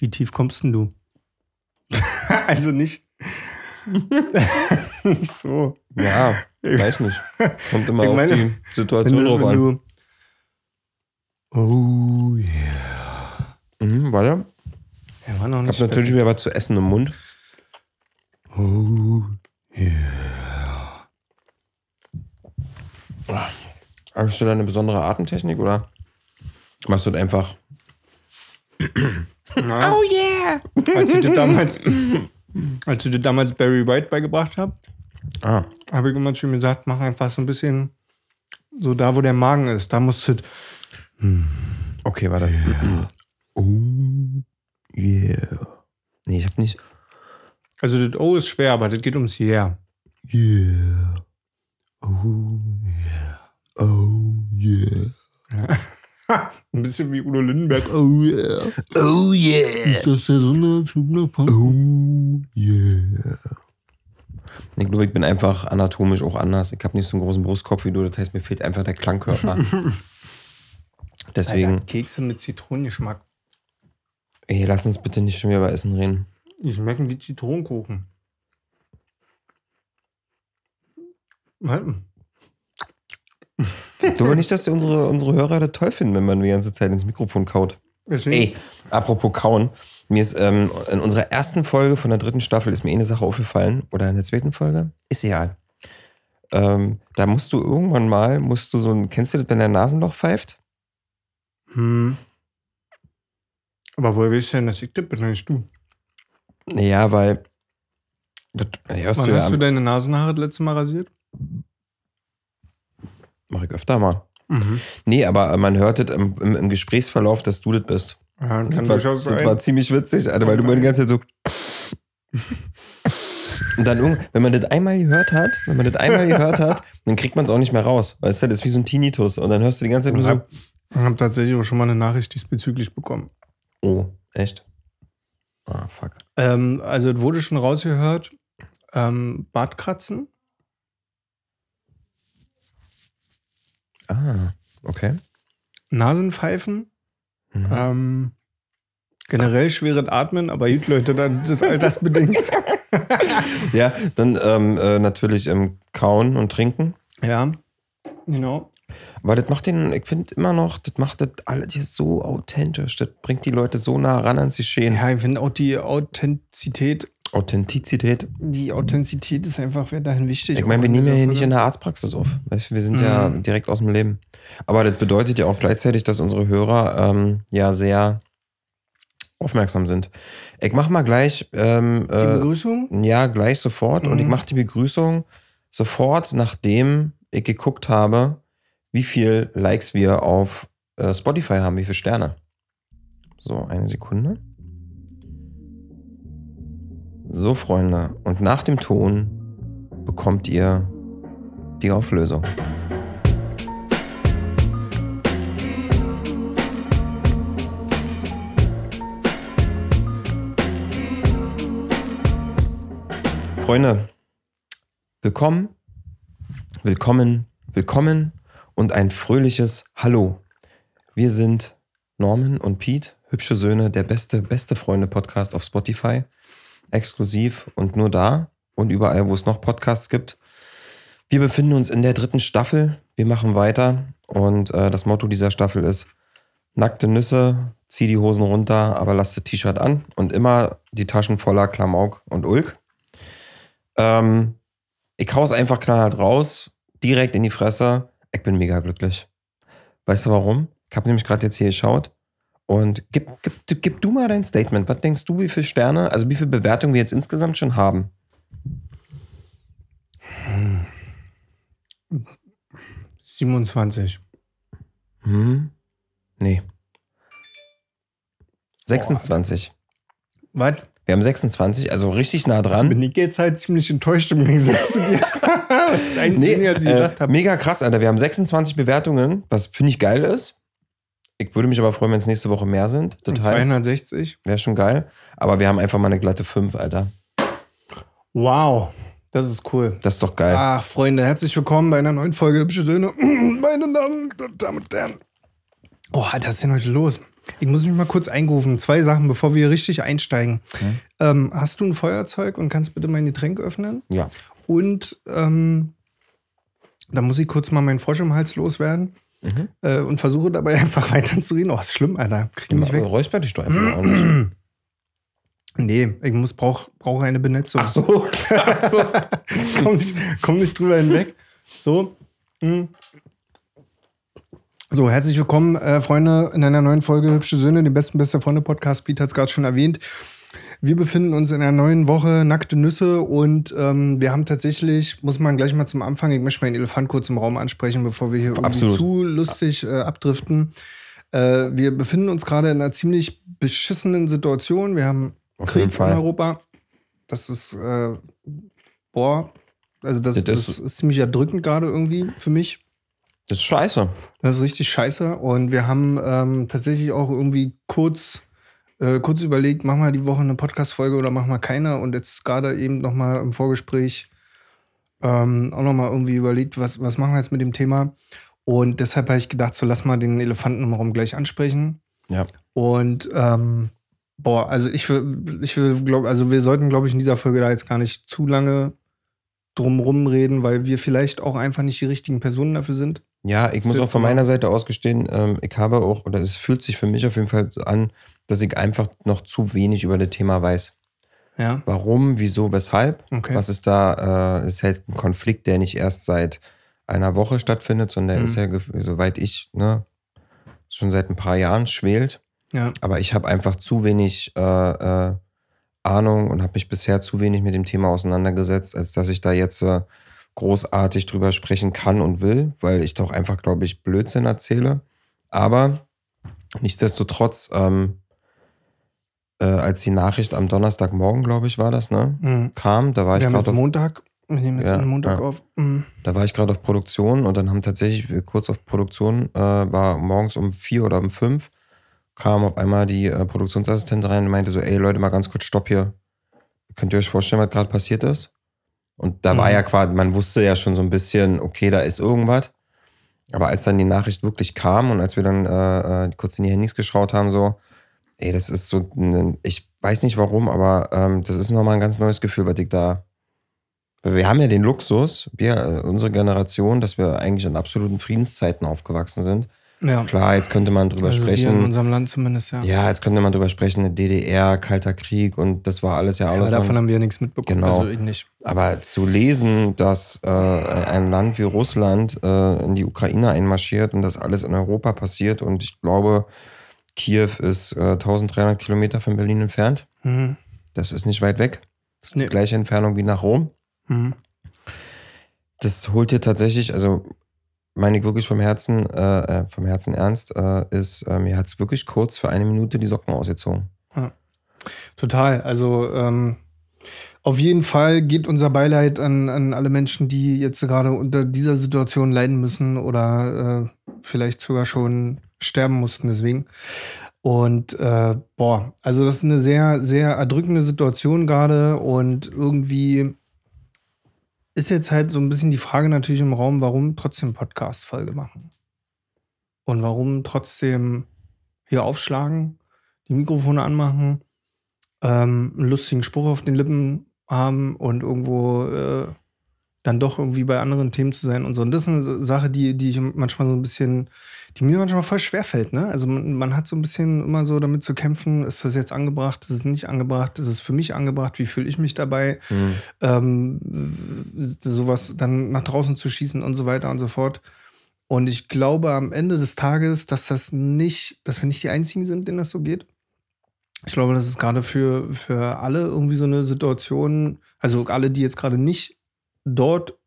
Wie tief kommst denn du? also nicht. nicht so. Ja, weiß nicht. Kommt immer Ich auf meine, die Situation drauf an. du. Oh yeah. Mhm, warte. Er war noch Ich nicht. habe natürlich wieder was zu essen im Mund. Oh. Hast du da eine besondere Atemtechnik oder machst du das einfach? Na, oh yeah. Als ich dir damals, als ich dir damals Barry White beigebracht habe, Ah, habe ich immer zu gesagt, mach einfach so ein bisschen so da, wo der Magen ist. Da musst du. okay, warte. Oh, yeah. Nee, ich hab nicht. Also das O ist schwer, aber das geht ums Yeah. Yeah. Oh, yeah. Oh, yeah. Ein bisschen wie Udo Lindenberg. Oh yeah. Oh, yeah. Ist das der Sonderzug nach Oh, yeah. Ich glaube, ich bin einfach anatomisch auch anders. Ich habe nicht so einen großen Brustkopf wie du. Das heißt, mir fehlt einfach der Klangkörper. Deswegen, Kekse mit Zitronengeschmack. ey, lass uns bitte nicht schon wieder über Essen reden. Die schmecken wie Zitronenkuchen. Warte. Ich glaube nicht, dass unsere, unsere Hörer das toll finden, wenn man die ganze Zeit ins Mikrofon kaut. Deswegen, Ey, apropos kauen. Mir ist ähm, in unserer ersten Folge von der dritten Staffel ist mir eine Sache aufgefallen. Oder in der zweiten Folge? Ist egal. Ähm, da musst du irgendwann mal, musst du so ein, kennst du das, wenn der Nasenloch pfeift? Hm. Aber woher weißt du denn, dass ich das bin, nicht du? Naja, weil. Das hörst Wann du ja hast du am, deine Nasenhaare das letzte Mal rasiert? Mach ich öfter mal. Mhm. Nee, aber äh, man hört das im, im, im Gesprächsverlauf, dass du das bist. Ja, Das war, das war ziemlich witzig, Alter, weil du immer die ganze Zeit so. Und dann, wenn man das einmal gehört hat, wenn man das einmal gehört hat, dann kriegt man es auch nicht mehr raus. Weißt du, das ist wie so ein Tinnitus. Und dann hörst du die ganze Zeit Ich nur habe hab tatsächlich auch schon mal eine Nachricht diesbezüglich bekommen. so. Oh, echt? Ah, fuck. Ähm, also es wurde schon rausgehört, ähm, Bartkratzen, Ah, okay. Nasenpfeifen, Mhm. ähm, generell schweres Atmen, aber gut, Leute, dann das altersbedingt. Ja, dann ähm, äh, natürlich ähm, kauen und trinken. ja, genau. Aber das macht den, ich finde immer noch, das macht das alles hier so authentisch. Das bringt die Leute so nah ran ans Geschehen. Ja, ich finde auch die Authentizität, Authentizität. die Authentizität ist einfach weiterhin wichtig. Ich meine, wir nehmen ja hier nicht in der Arztpraxis auf. Wir sind ja Mhm. direkt aus dem Leben. Aber das bedeutet ja auch gleichzeitig, dass unsere Hörer ähm, ja sehr aufmerksam sind. Ich mache mal gleich, ähm, Die äh, Begrüßung? ja, gleich sofort. Und ich Mhm. mache die Begrüßung sofort, nachdem ich geguckt habe, wie viel Likes wir auf äh, Spotify haben, wie viele Sterne. So, eine Sekunde. So, Freunde. Und nach dem Ton bekommt ihr die Auflösung. Freunde, willkommen, willkommen, willkommen und ein fröhliches Hallo. Wir sind Norman und Pete, hübsche Söhne, der beste, beste Freunde-Podcast auf Spotify. Exklusiv und nur da und überall, wo es noch Podcasts gibt. Wir befinden uns in der dritten Staffel. Wir machen weiter und äh, das Motto dieser Staffel ist: nackte Nüsse, zieh die Hosen runter, aber lass das T-Shirt an und immer die Taschen voller Klamauk und Ulk. Ähm, ich hau's einfach knallhart raus, direkt in die Fresse. Ich bin mega glücklich. Weißt du warum? Ich habe nämlich gerade jetzt hier geschaut und gib, gib, gib du mal dein Statement. Was denkst du, wie viele Sterne, also wie viele Bewertungen wir jetzt insgesamt schon haben? 27. Hm? Nee. 26. Was? Wir haben 26, also richtig nah dran. Bin ich jetzt halt ziemlich enttäuscht im Gegensatz zu dir. das ist eins Nee, weniger, als ich äh, gedacht habe. mega krass, Alter. Wir haben 26 Bewertungen, was finde ich geil ist. Ich würde mich aber freuen, wenn es nächste Woche mehr sind. Das heißt, 260. wäre schon geil. Aber wir haben einfach mal eine glatte 5, Alter. Wow, das ist cool. Das ist doch geil. Ach, Freunde, herzlich willkommen bei einer neuen Folge Hübsche Söhne. Meine Damen, Damen und Herren. Oh, Alter, was ist denn heute los? Ich muss mich mal kurz eingerufen. Zwei Sachen, bevor wir richtig einsteigen. Hm? Ähm, hast du ein Feuerzeug und kannst bitte mein Getränk öffnen? Ja. Und ähm, da muss ich kurz mal meinen Frosch im Hals loswerden Mhm. äh, und versuche dabei einfach weiterzureden. Oh, ist schlimm, Alter. Krieg ich nicht weg. Räusper dich doch einfach mal. Nee, ich muss brauch, brauche eine Benetzung. Ach so. Ach so. komm, nicht, komm nicht drüber hinweg. So. mm. So, herzlich willkommen, äh, Freunde, in einer neuen Folge Hübsche Söhne, dem besten bester Freunde-Podcast. Pete hat es gerade schon erwähnt. Wir befinden uns in einer neuen Woche, nackte Nüsse und ähm, wir haben tatsächlich, muss man gleich mal zum Anfang, ich möchte meinen Elefant kurz im Raum ansprechen, bevor wir hier irgendwie Absolut. zu lustig äh, abdriften. Äh, wir befinden uns gerade in einer ziemlich beschissenen Situation. Wir haben Auf Krieg in Europa. Das ist, äh, boah, also das, das- das ist ziemlich erdrückend gerade irgendwie für mich. Das ist scheiße. Das ist richtig scheiße. Und wir haben ähm, tatsächlich auch irgendwie kurz, äh, kurz überlegt, machen wir die Woche eine Podcast-Folge oder machen wir keine. Und jetzt gerade eben nochmal im Vorgespräch ähm, auch nochmal irgendwie überlegt, was, was machen wir jetzt mit dem Thema. Und deshalb habe ich gedacht, so lass mal den Elefanten im Raum gleich ansprechen. Ja. Und ähm, boah, also ich will, ich will, glaub, also wir sollten, glaube ich, in dieser Folge da jetzt gar nicht zu lange drumrum reden, weil wir vielleicht auch einfach nicht die richtigen Personen dafür sind. Ja, ich muss auch von meiner Seite aus gestehen, ähm, ich habe auch, oder es fühlt sich für mich auf jeden Fall so an, dass ich einfach noch zu wenig über das Thema weiß. Ja. Warum, wieso, weshalb? Okay. Was ist da? Äh, ist halt ein Konflikt, der nicht erst seit einer Woche stattfindet, sondern der Mhm. ist ja, gef- soweit ich, ne, schon seit ein paar Jahren schwelt. Ja. Aber ich habe einfach zu wenig äh, äh, Ahnung und habe mich bisher zu wenig mit dem Thema auseinandergesetzt, als dass ich da jetzt äh, großartig drüber sprechen kann und will, weil ich doch einfach, glaube ich, Blödsinn erzähle. Aber nichtsdestotrotz, ähm, äh, als die Nachricht am Donnerstagmorgen, glaube ich, war das, ne, Mhm. kam, da war ich gerade Montag. Wir nehmen jetzt Ja, Montag ja. auf. Mhm. da war ich gerade auf Produktion und dann haben tatsächlich wir kurz auf Produktion, äh, war morgens um vier oder um fünf, kam auf einmal die äh, Produktionsassistentin rein und meinte so, ey Leute, mal ganz kurz Stopp hier. Könnt ihr euch vorstellen, was gerade passiert ist? Und da war Mhm. ja quasi, man wusste ja schon so ein bisschen, okay, da ist irgendwas. Aber als dann die Nachricht wirklich kam und als wir dann äh, äh, kurz in die Handys geschaut haben, so, ey, das ist so, ein, ich weiß nicht warum, aber ähm, das ist nochmal ein ganz neues Gefühl, was ich da weil wir haben ja den Luxus, wir, äh, unsere Generation, dass wir eigentlich in absoluten Friedenszeiten aufgewachsen sind. Ja. Klar, jetzt könnte man drüber also Wir in sprechen. unserem Land zumindest, ja. Ja, jetzt könnte man drüber sprechen, eine DDR, Kalter Krieg und das war alles ja Ja, alles. aber davon haben wir ja nichts mitbekommen. Genau. Also ich nicht. aber zu lesen, dass äh, ein Land wie Russland äh, in die Ukraine einmarschiert und das alles in Europa passiert und ich glaube, Kiew ist äh, 1300 Kilometer von Berlin entfernt. Mhm. Das ist nicht weit weg. Das ist Nee. die gleiche Entfernung wie nach Rom. Mhm. das holt dir tatsächlich, also meine ich wirklich vom Herzen, äh, äh, vom Herzen ernst, äh, ist, äh, mir hat es wirklich kurz für eine Minute die Socken ausgezogen. Total. Also ähm, auf jeden Fall geht unser Beileid an, an alle Menschen, die jetzt gerade unter dieser Situation leiden müssen oder äh, vielleicht sogar schon sterben mussten deswegen. Und äh, boah, also das ist eine sehr, sehr erdrückende Situation gerade und irgendwie ist jetzt halt so ein bisschen die Frage natürlich im Raum, warum trotzdem Podcast-Folge machen. Und warum trotzdem hier aufschlagen, die Mikrofone anmachen, ähm, einen lustigen Spruch auf den Lippen haben und irgendwo äh, dann doch irgendwie bei anderen Themen zu sein und so. Und das ist eine Sache, die, die ich manchmal so ein bisschen, die mir manchmal voll schwer fällt, ne? Also man, man hat so ein bisschen immer so damit zu kämpfen, ist das jetzt angebracht, ist es nicht angebracht, ist es für mich angebracht, wie fühle ich mich dabei, ähm, sowas dann nach draußen zu schießen und so weiter und so fort. Und ich glaube am Ende des Tages, dass das nicht, dass wir nicht die einzigen sind, denen das so geht. Ich glaube, das ist gerade für, für alle irgendwie so eine Situation, also alle, die jetzt gerade nicht dort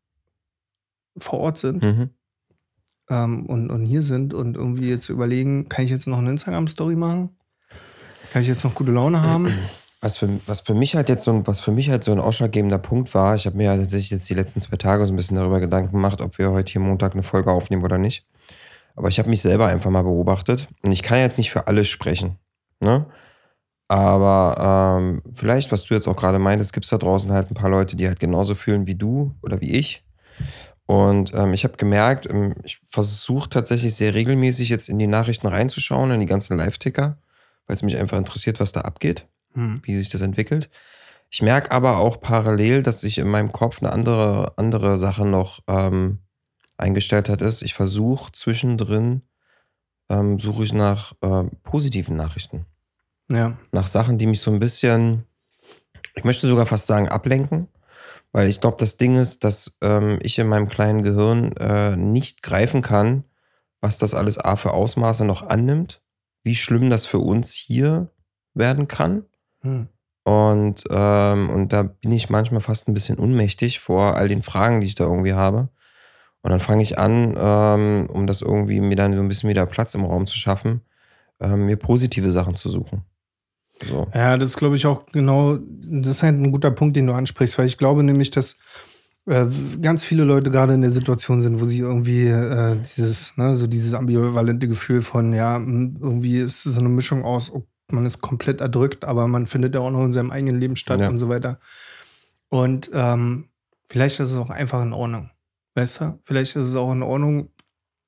vor Ort sind Mhm. ähm, und, und hier sind und irgendwie jetzt überlegen, kann ich jetzt noch eine Instagram-Story machen? Kann ich jetzt noch gute Laune haben? Was für, was für mich halt jetzt so ein, was für mich halt so ein ausschlaggebender Punkt war, ich habe mir ja tatsächlich jetzt die letzten zwei Tage so ein bisschen darüber Gedanken gemacht, ob wir heute hier Montag eine Folge aufnehmen oder nicht. Aber ich habe mich selber einfach mal beobachtet und ich kann jetzt nicht für alles sprechen. Ne? Aber ähm, vielleicht, was du jetzt auch gerade meintest, gibt es da draußen halt ein paar Leute, die halt genauso fühlen wie du oder wie ich. Und ähm, ich habe gemerkt, ähm, ich versuche tatsächlich sehr regelmäßig jetzt in die Nachrichten reinzuschauen, in die ganzen Live-Ticker, weil es mich einfach interessiert, was da abgeht, Hm. wie sich das entwickelt. Ich merke aber auch parallel, dass sich in meinem Kopf eine andere, andere Sache noch ähm, eingestellt hat, ist, ich versuche zwischendrin, ähm, suche ich nach äh, positiven Nachrichten. Ja. Nach Sachen, die mich so ein bisschen, ich möchte sogar fast sagen, ablenken. Weil ich glaube, das Ding ist, dass ähm, ich in meinem kleinen Gehirn äh, nicht greifen kann, was das alles A für Ausmaße noch annimmt, wie schlimm das für uns hier werden kann. Hm. Und, ähm, und da bin ich manchmal fast ein bisschen unmächtig vor all den Fragen, die ich da irgendwie habe. Und dann fange ich an, ähm, um das irgendwie mir dann so ein bisschen wieder Platz im Raum zu schaffen, ähm, mir positive Sachen zu suchen. So. Ja, das ist, glaube ich, auch genau, das ist halt ein guter Punkt, den du ansprichst, weil ich glaube nämlich, dass äh, ganz viele Leute gerade in der Situation sind, wo sie irgendwie äh, dieses, ne, so dieses ambivalente Gefühl von, ja, irgendwie ist es so eine Mischung aus, man ist komplett erdrückt, aber man findet ja auch noch in seinem eigenen Leben statt Ja. und so weiter. Und ähm, vielleicht ist es auch einfach in Ordnung. Weißt du? Vielleicht ist es auch in Ordnung,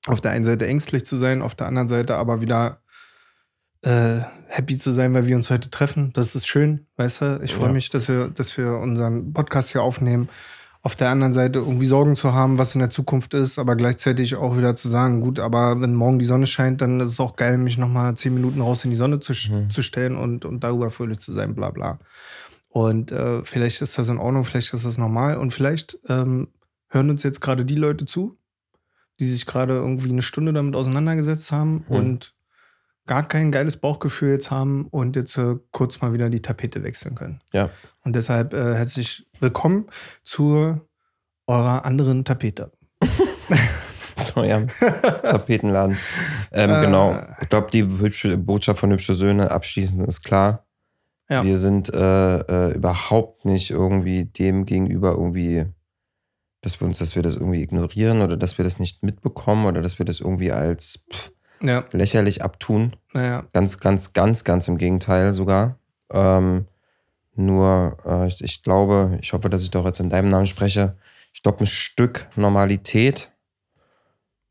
auf der einen Seite ängstlich zu sein, auf der anderen Seite aber wieder äh, happy zu sein, weil wir uns heute treffen. Das ist schön, weißt du? Ich freue Ja. mich, dass wir, dass wir unseren Podcast hier aufnehmen. Auf der anderen Seite irgendwie Sorgen zu haben, was in der Zukunft ist, aber gleichzeitig auch wieder zu sagen, gut, aber wenn morgen die Sonne scheint, dann ist es auch geil, mich nochmal zehn Minuten raus in die Sonne zu, Mhm. zu stellen und, und darüber fröhlich zu sein, bla bla. Und äh, vielleicht ist das in Ordnung, vielleicht ist das normal und vielleicht ähm, hören uns jetzt gerade die Leute zu, die sich gerade irgendwie eine Stunde damit auseinandergesetzt haben Mhm. und gar kein geiles Bauchgefühl jetzt haben und jetzt äh, kurz mal wieder die Tapete wechseln können. Ja. Und deshalb äh, herzlich willkommen zu eurer anderen Tapete. So, ja. Tapetenladen. Ähm, Äh. Genau. Ich glaube, die hübsche Botschaft von Hübsche Söhne abschließend ist klar. Ja. Wir sind äh, äh, überhaupt nicht irgendwie dem gegenüber irgendwie, dass wir uns, dass wir das irgendwie ignorieren oder dass wir das nicht mitbekommen oder dass wir das irgendwie als pff, Ja, lächerlich abtun. naja. Ganz, ganz, ganz, ganz im Gegenteil sogar. Ähm, nur, äh, ich, ich glaube, ich hoffe, dass ich doch jetzt in deinem Namen spreche. Ich glaube, ein Stück Normalität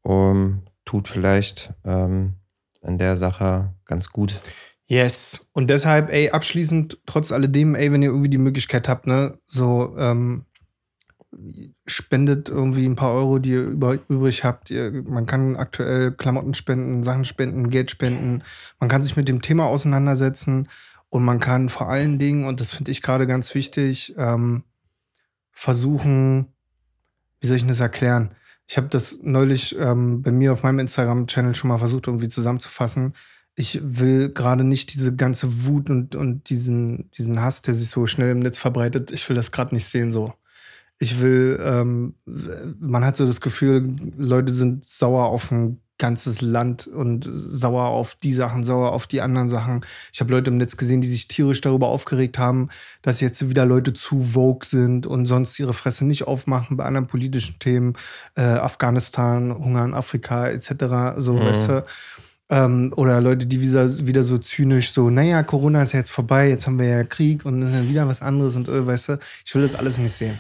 um, tut vielleicht ähm, in der Sache ganz gut. Yes. Und deshalb, ey, abschließend, trotz alledem, ey, wenn ihr irgendwie die Möglichkeit habt, ne, so, ähm, spendet irgendwie ein paar Euro, die ihr über, übrig habt. Ihr, man kann aktuell Klamotten spenden, Sachen spenden, Geld spenden. Man kann sich mit dem Thema auseinandersetzen und man kann vor allen Dingen, und das finde ich gerade ganz wichtig, ähm, versuchen, wie soll ich das erklären? Ich habe das neulich ähm, bei mir auf meinem Instagram-Channel schon mal versucht, irgendwie zusammenzufassen. Ich will gerade nicht diese ganze Wut und, und diesen, diesen Hass, der sich so schnell im Netz verbreitet, ich will das gerade nicht sehen so. Ich will, ähm, man hat so das Gefühl, Leute sind sauer auf ein ganzes Land und sauer auf die Sachen, sauer auf die anderen Sachen. Ich habe Leute im Netz gesehen, die sich tierisch darüber aufgeregt haben, dass jetzt wieder Leute zu vogue sind und sonst ihre Fresse nicht aufmachen bei anderen politischen Themen, äh, Afghanistan, Hunger in Afrika etc. So, Mhm. weißt du. Ähm, oder Leute, die wieder, wieder so zynisch so, naja, Corona ist ja jetzt vorbei, jetzt haben wir ja Krieg und dann ist ja wieder was anderes und äh, weißt du, ich will das alles nicht sehen.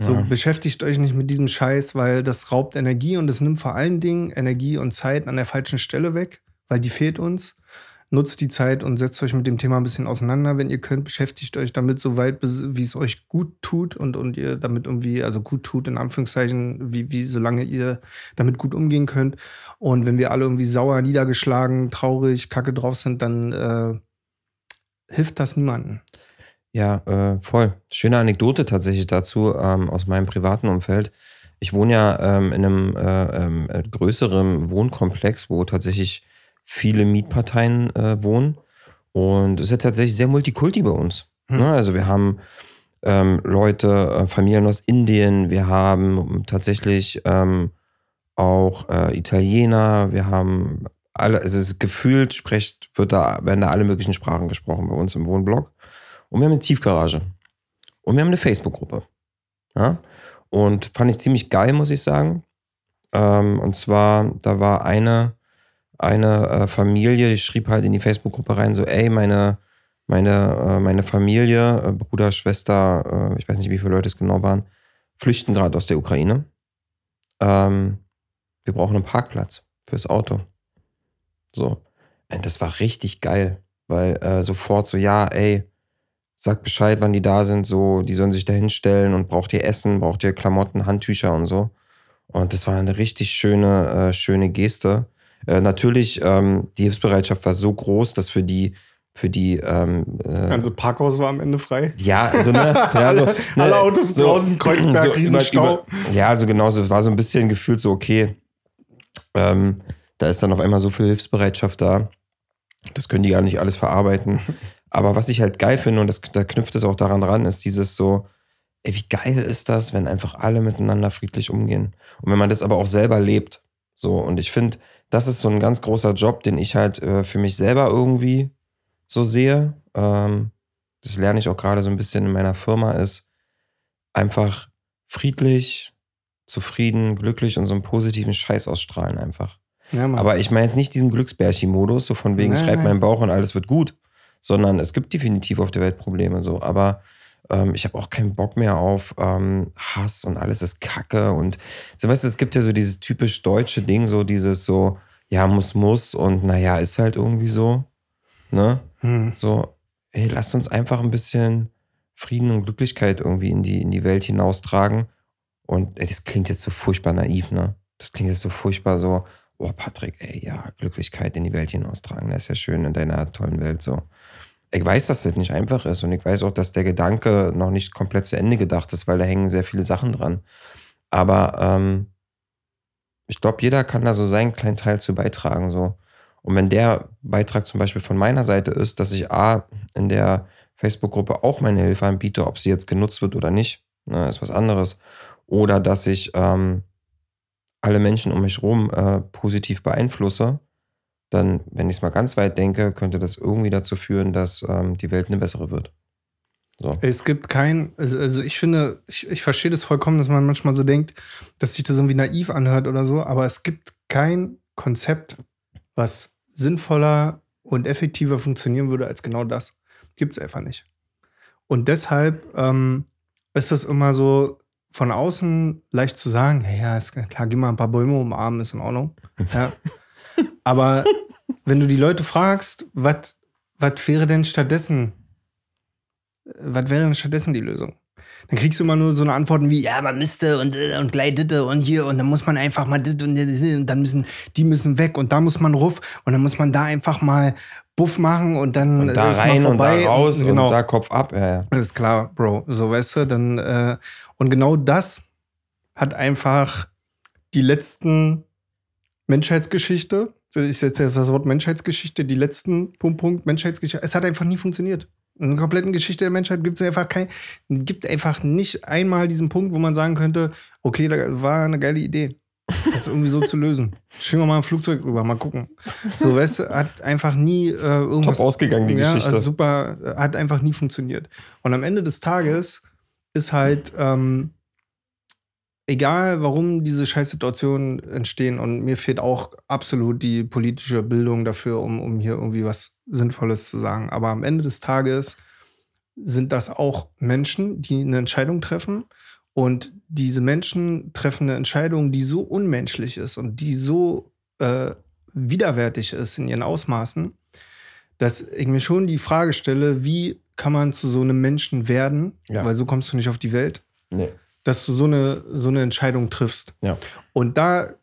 So, Ja. beschäftigt euch nicht mit diesem Scheiß, weil das raubt Energie und es nimmt vor allen Dingen Energie und Zeit an der falschen Stelle weg, weil die fehlt uns. Nutzt die Zeit und setzt euch mit dem Thema ein bisschen auseinander, wenn ihr könnt. Beschäftigt euch damit so weit, wie es euch gut tut und, und ihr damit irgendwie, also gut tut, in Anführungszeichen, wie, wie solange ihr damit gut umgehen könnt. Und wenn wir alle irgendwie sauer, niedergeschlagen, traurig, kacke drauf sind, dann äh, hilft das niemandem. Ja, äh, voll. Schöne Anekdote tatsächlich dazu ähm, aus meinem privaten Umfeld. Ich wohne ja ähm, in einem äh, ähm, äh, größeren Wohnkomplex, wo tatsächlich viele Mietparteien äh, wohnen. Und es ist ja tatsächlich sehr multikulti bei uns. Hm. Ne? Also wir haben ähm, Leute, äh, Familien aus Indien, wir haben tatsächlich ähm, auch äh, Italiener, wir haben alle, also es ist gefühlt spricht, wird da, werden da alle möglichen Sprachen gesprochen bei uns im Wohnblock. Und wir haben eine Tiefgarage. Und wir haben eine Facebook-Gruppe. Ja? Und fand ich ziemlich geil, muss ich sagen. Ähm, und zwar, da war eine, eine äh, Familie, die schrieb halt in die Facebook-Gruppe rein, so, ey, meine, meine, äh, meine Familie, äh, Bruder, Schwester, äh, ich weiß nicht, wie viele Leute es genau waren, flüchten gerade aus der Ukraine. ähm, wir brauchen einen Parkplatz fürs Auto. So. Und das war richtig geil, weil äh, sofort so, ja, ey, sag Bescheid, wann die da sind, so, die sollen sich da hinstellen und braucht ihr Essen, braucht ihr Klamotten, Handtücher und so. Und das war eine richtig schöne, äh, schöne Geste. Äh, natürlich, ähm, die Hilfsbereitschaft war so groß, dass für die für die. Ähm, das ganze Parkhaus war am Ende frei. Ja, also, ne, ja, so, alle, ne, alle Autos so, draußen, Kreuzberg, so Riesenstau. Über, ja, so genau, so war so ein bisschen gefühlt so, okay, ähm, da ist dann auf einmal so viel Hilfsbereitschaft da. Das können die gar nicht alles verarbeiten. Aber was ich halt geil finde, und das, da knüpft es auch daran ran, ist dieses so, ey, wie geil ist das, wenn einfach alle miteinander friedlich umgehen. Und wenn man das aber auch selber lebt. So, und ich finde, das ist so ein ganz großer Job, den ich halt äh, für mich selber irgendwie so sehe. Ähm, das lerne ich auch gerade so ein bisschen in meiner Firma, ist einfach friedlich, zufrieden, glücklich und so einen positiven Scheiß ausstrahlen einfach. Ja. Aber ich meine jetzt nicht diesen Glücksbärchi-Modus, so von wegen, Nein, ich reibe meinen Bauch und alles wird gut, sondern es gibt definitiv auf der Welt Probleme so. Aber ähm, ich habe auch keinen Bock mehr auf ähm, Hass und alles ist Kacke und so, weißt du, es gibt ja so dieses typisch deutsche Ding, so dieses so, ja, muss, muss und naja, ist halt irgendwie so, ne? Hm. So, ey, lasst uns einfach ein bisschen Frieden und Glücklichkeit irgendwie in die, in die Welt hinaustragen. Und ey, das klingt jetzt so furchtbar naiv, ne? Das klingt jetzt so furchtbar so, oh Patrick, ey, ja, Glücklichkeit in die Welt hinaustragen, das ist ja schön in deiner tollen Welt so. Ich weiß, dass das nicht einfach ist und ich weiß auch, dass der Gedanke noch nicht komplett zu Ende gedacht ist, weil da hängen sehr viele Sachen dran. Aber ähm, ich glaube, jeder kann da so seinen kleinen Teil zu beitragen. So. Und wenn der Beitrag zum Beispiel von meiner Seite ist, dass ich A, in der Facebook-Gruppe auch meine Hilfe anbiete, ob sie jetzt genutzt wird oder nicht, ne, ist was anderes. Oder dass ich ähm, alle Menschen um mich herum äh, positiv beeinflusse, dann, wenn ich es mal ganz weit denke, könnte das irgendwie dazu führen, dass ähm, die Welt eine bessere wird. So. Es gibt kein, also also ich finde, ich, ich verstehe das vollkommen, dass man manchmal so denkt, dass sich das irgendwie naiv anhört oder so, aber es gibt kein Konzept, was sinnvoller und effektiver funktionieren würde als genau das. Gibt es einfach nicht. Und deshalb ähm, ist das immer so von außen leicht zu sagen, ja, ja, ist klar, geh mal ein paar Bäume umarmen, ist in Ordnung. Ja. Aber wenn du die Leute fragst, was wäre denn stattdessen was wäre denn stattdessen die Lösung? Dann kriegst du immer nur so eine Antworten wie, ja, man müsste und, äh, und gleich ditte und hier und dann muss man einfach mal dit und, und dann müssen, die müssen weg und da muss man ruff und dann muss man da einfach mal Buff machen und dann Und da rein und da vorbei raus genau. und da Kopf ab. Ja, ja. Das ist klar, Bro. So, weißt du, dann, äh, und genau das hat einfach die letzten Menschheitsgeschichte, ich setze jetzt das Wort Menschheitsgeschichte, die letzten Punkt, Punkt, Menschheitsgeschichte, es hat einfach nie funktioniert. In der kompletten Geschichte der Menschheit gibt es einfach kein, gibt einfach nicht einmal diesen Punkt, wo man sagen könnte, okay, da war eine geile Idee. Das irgendwie so zu lösen. Schieben wir mal ein Flugzeug rüber, mal gucken. So, weißt du, hat einfach nie äh, irgendwas. Top ausgegangen, die ja, Geschichte. Also super, hat einfach nie funktioniert. Und am Ende des Tages ist halt, ähm, egal warum diese Scheißsituationen entstehen, und mir fehlt auch absolut die politische Bildung dafür, um, um hier irgendwie was Sinnvolles zu sagen. Aber am Ende des Tages sind das auch Menschen, die eine Entscheidung treffen. Und diese Menschen treffen eine Entscheidung, die so unmenschlich ist und die so äh, widerwärtig ist in ihren Ausmaßen, dass ich mir schon die Frage stelle, wie kann man zu so einem Menschen werden, Ja. weil so kommst du nicht auf die Welt, Nee. Dass du so eine, so eine Entscheidung triffst. Ja. Und da,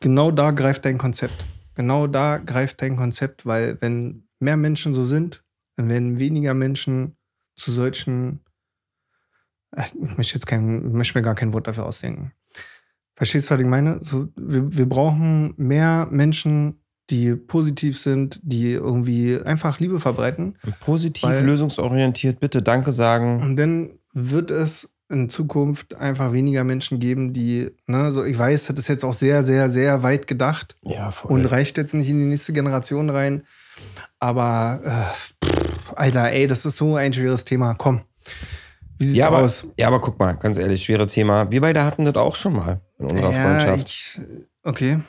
genau da greift dein Konzept. Genau da greift dein Konzept, weil wenn mehr Menschen so sind, dann werden weniger Menschen zu solchen, ich möchte jetzt kein, ich möchte mir gar kein Wort dafür ausdenken. Verstehst du, was ich meine? So, wir, wir brauchen mehr Menschen, die positiv sind, die irgendwie einfach Liebe verbreiten. Positiv, Weil- lösungsorientiert, bitte Danke sagen. Und dann wird es in Zukunft einfach weniger Menschen geben, die, ne, so ich weiß, das ist jetzt auch sehr, sehr, sehr weit gedacht Ja, voll. und reicht jetzt nicht in die nächste Generation rein. Aber, äh, pff, Alter, ey, das ist so ein schweres Thema. Komm. Wie sieht's ja, aber, aus? ja, aber guck mal, ganz ehrlich, schwere Thema. Wir beide hatten das auch schon mal in unserer Freundschaft. ich, okay.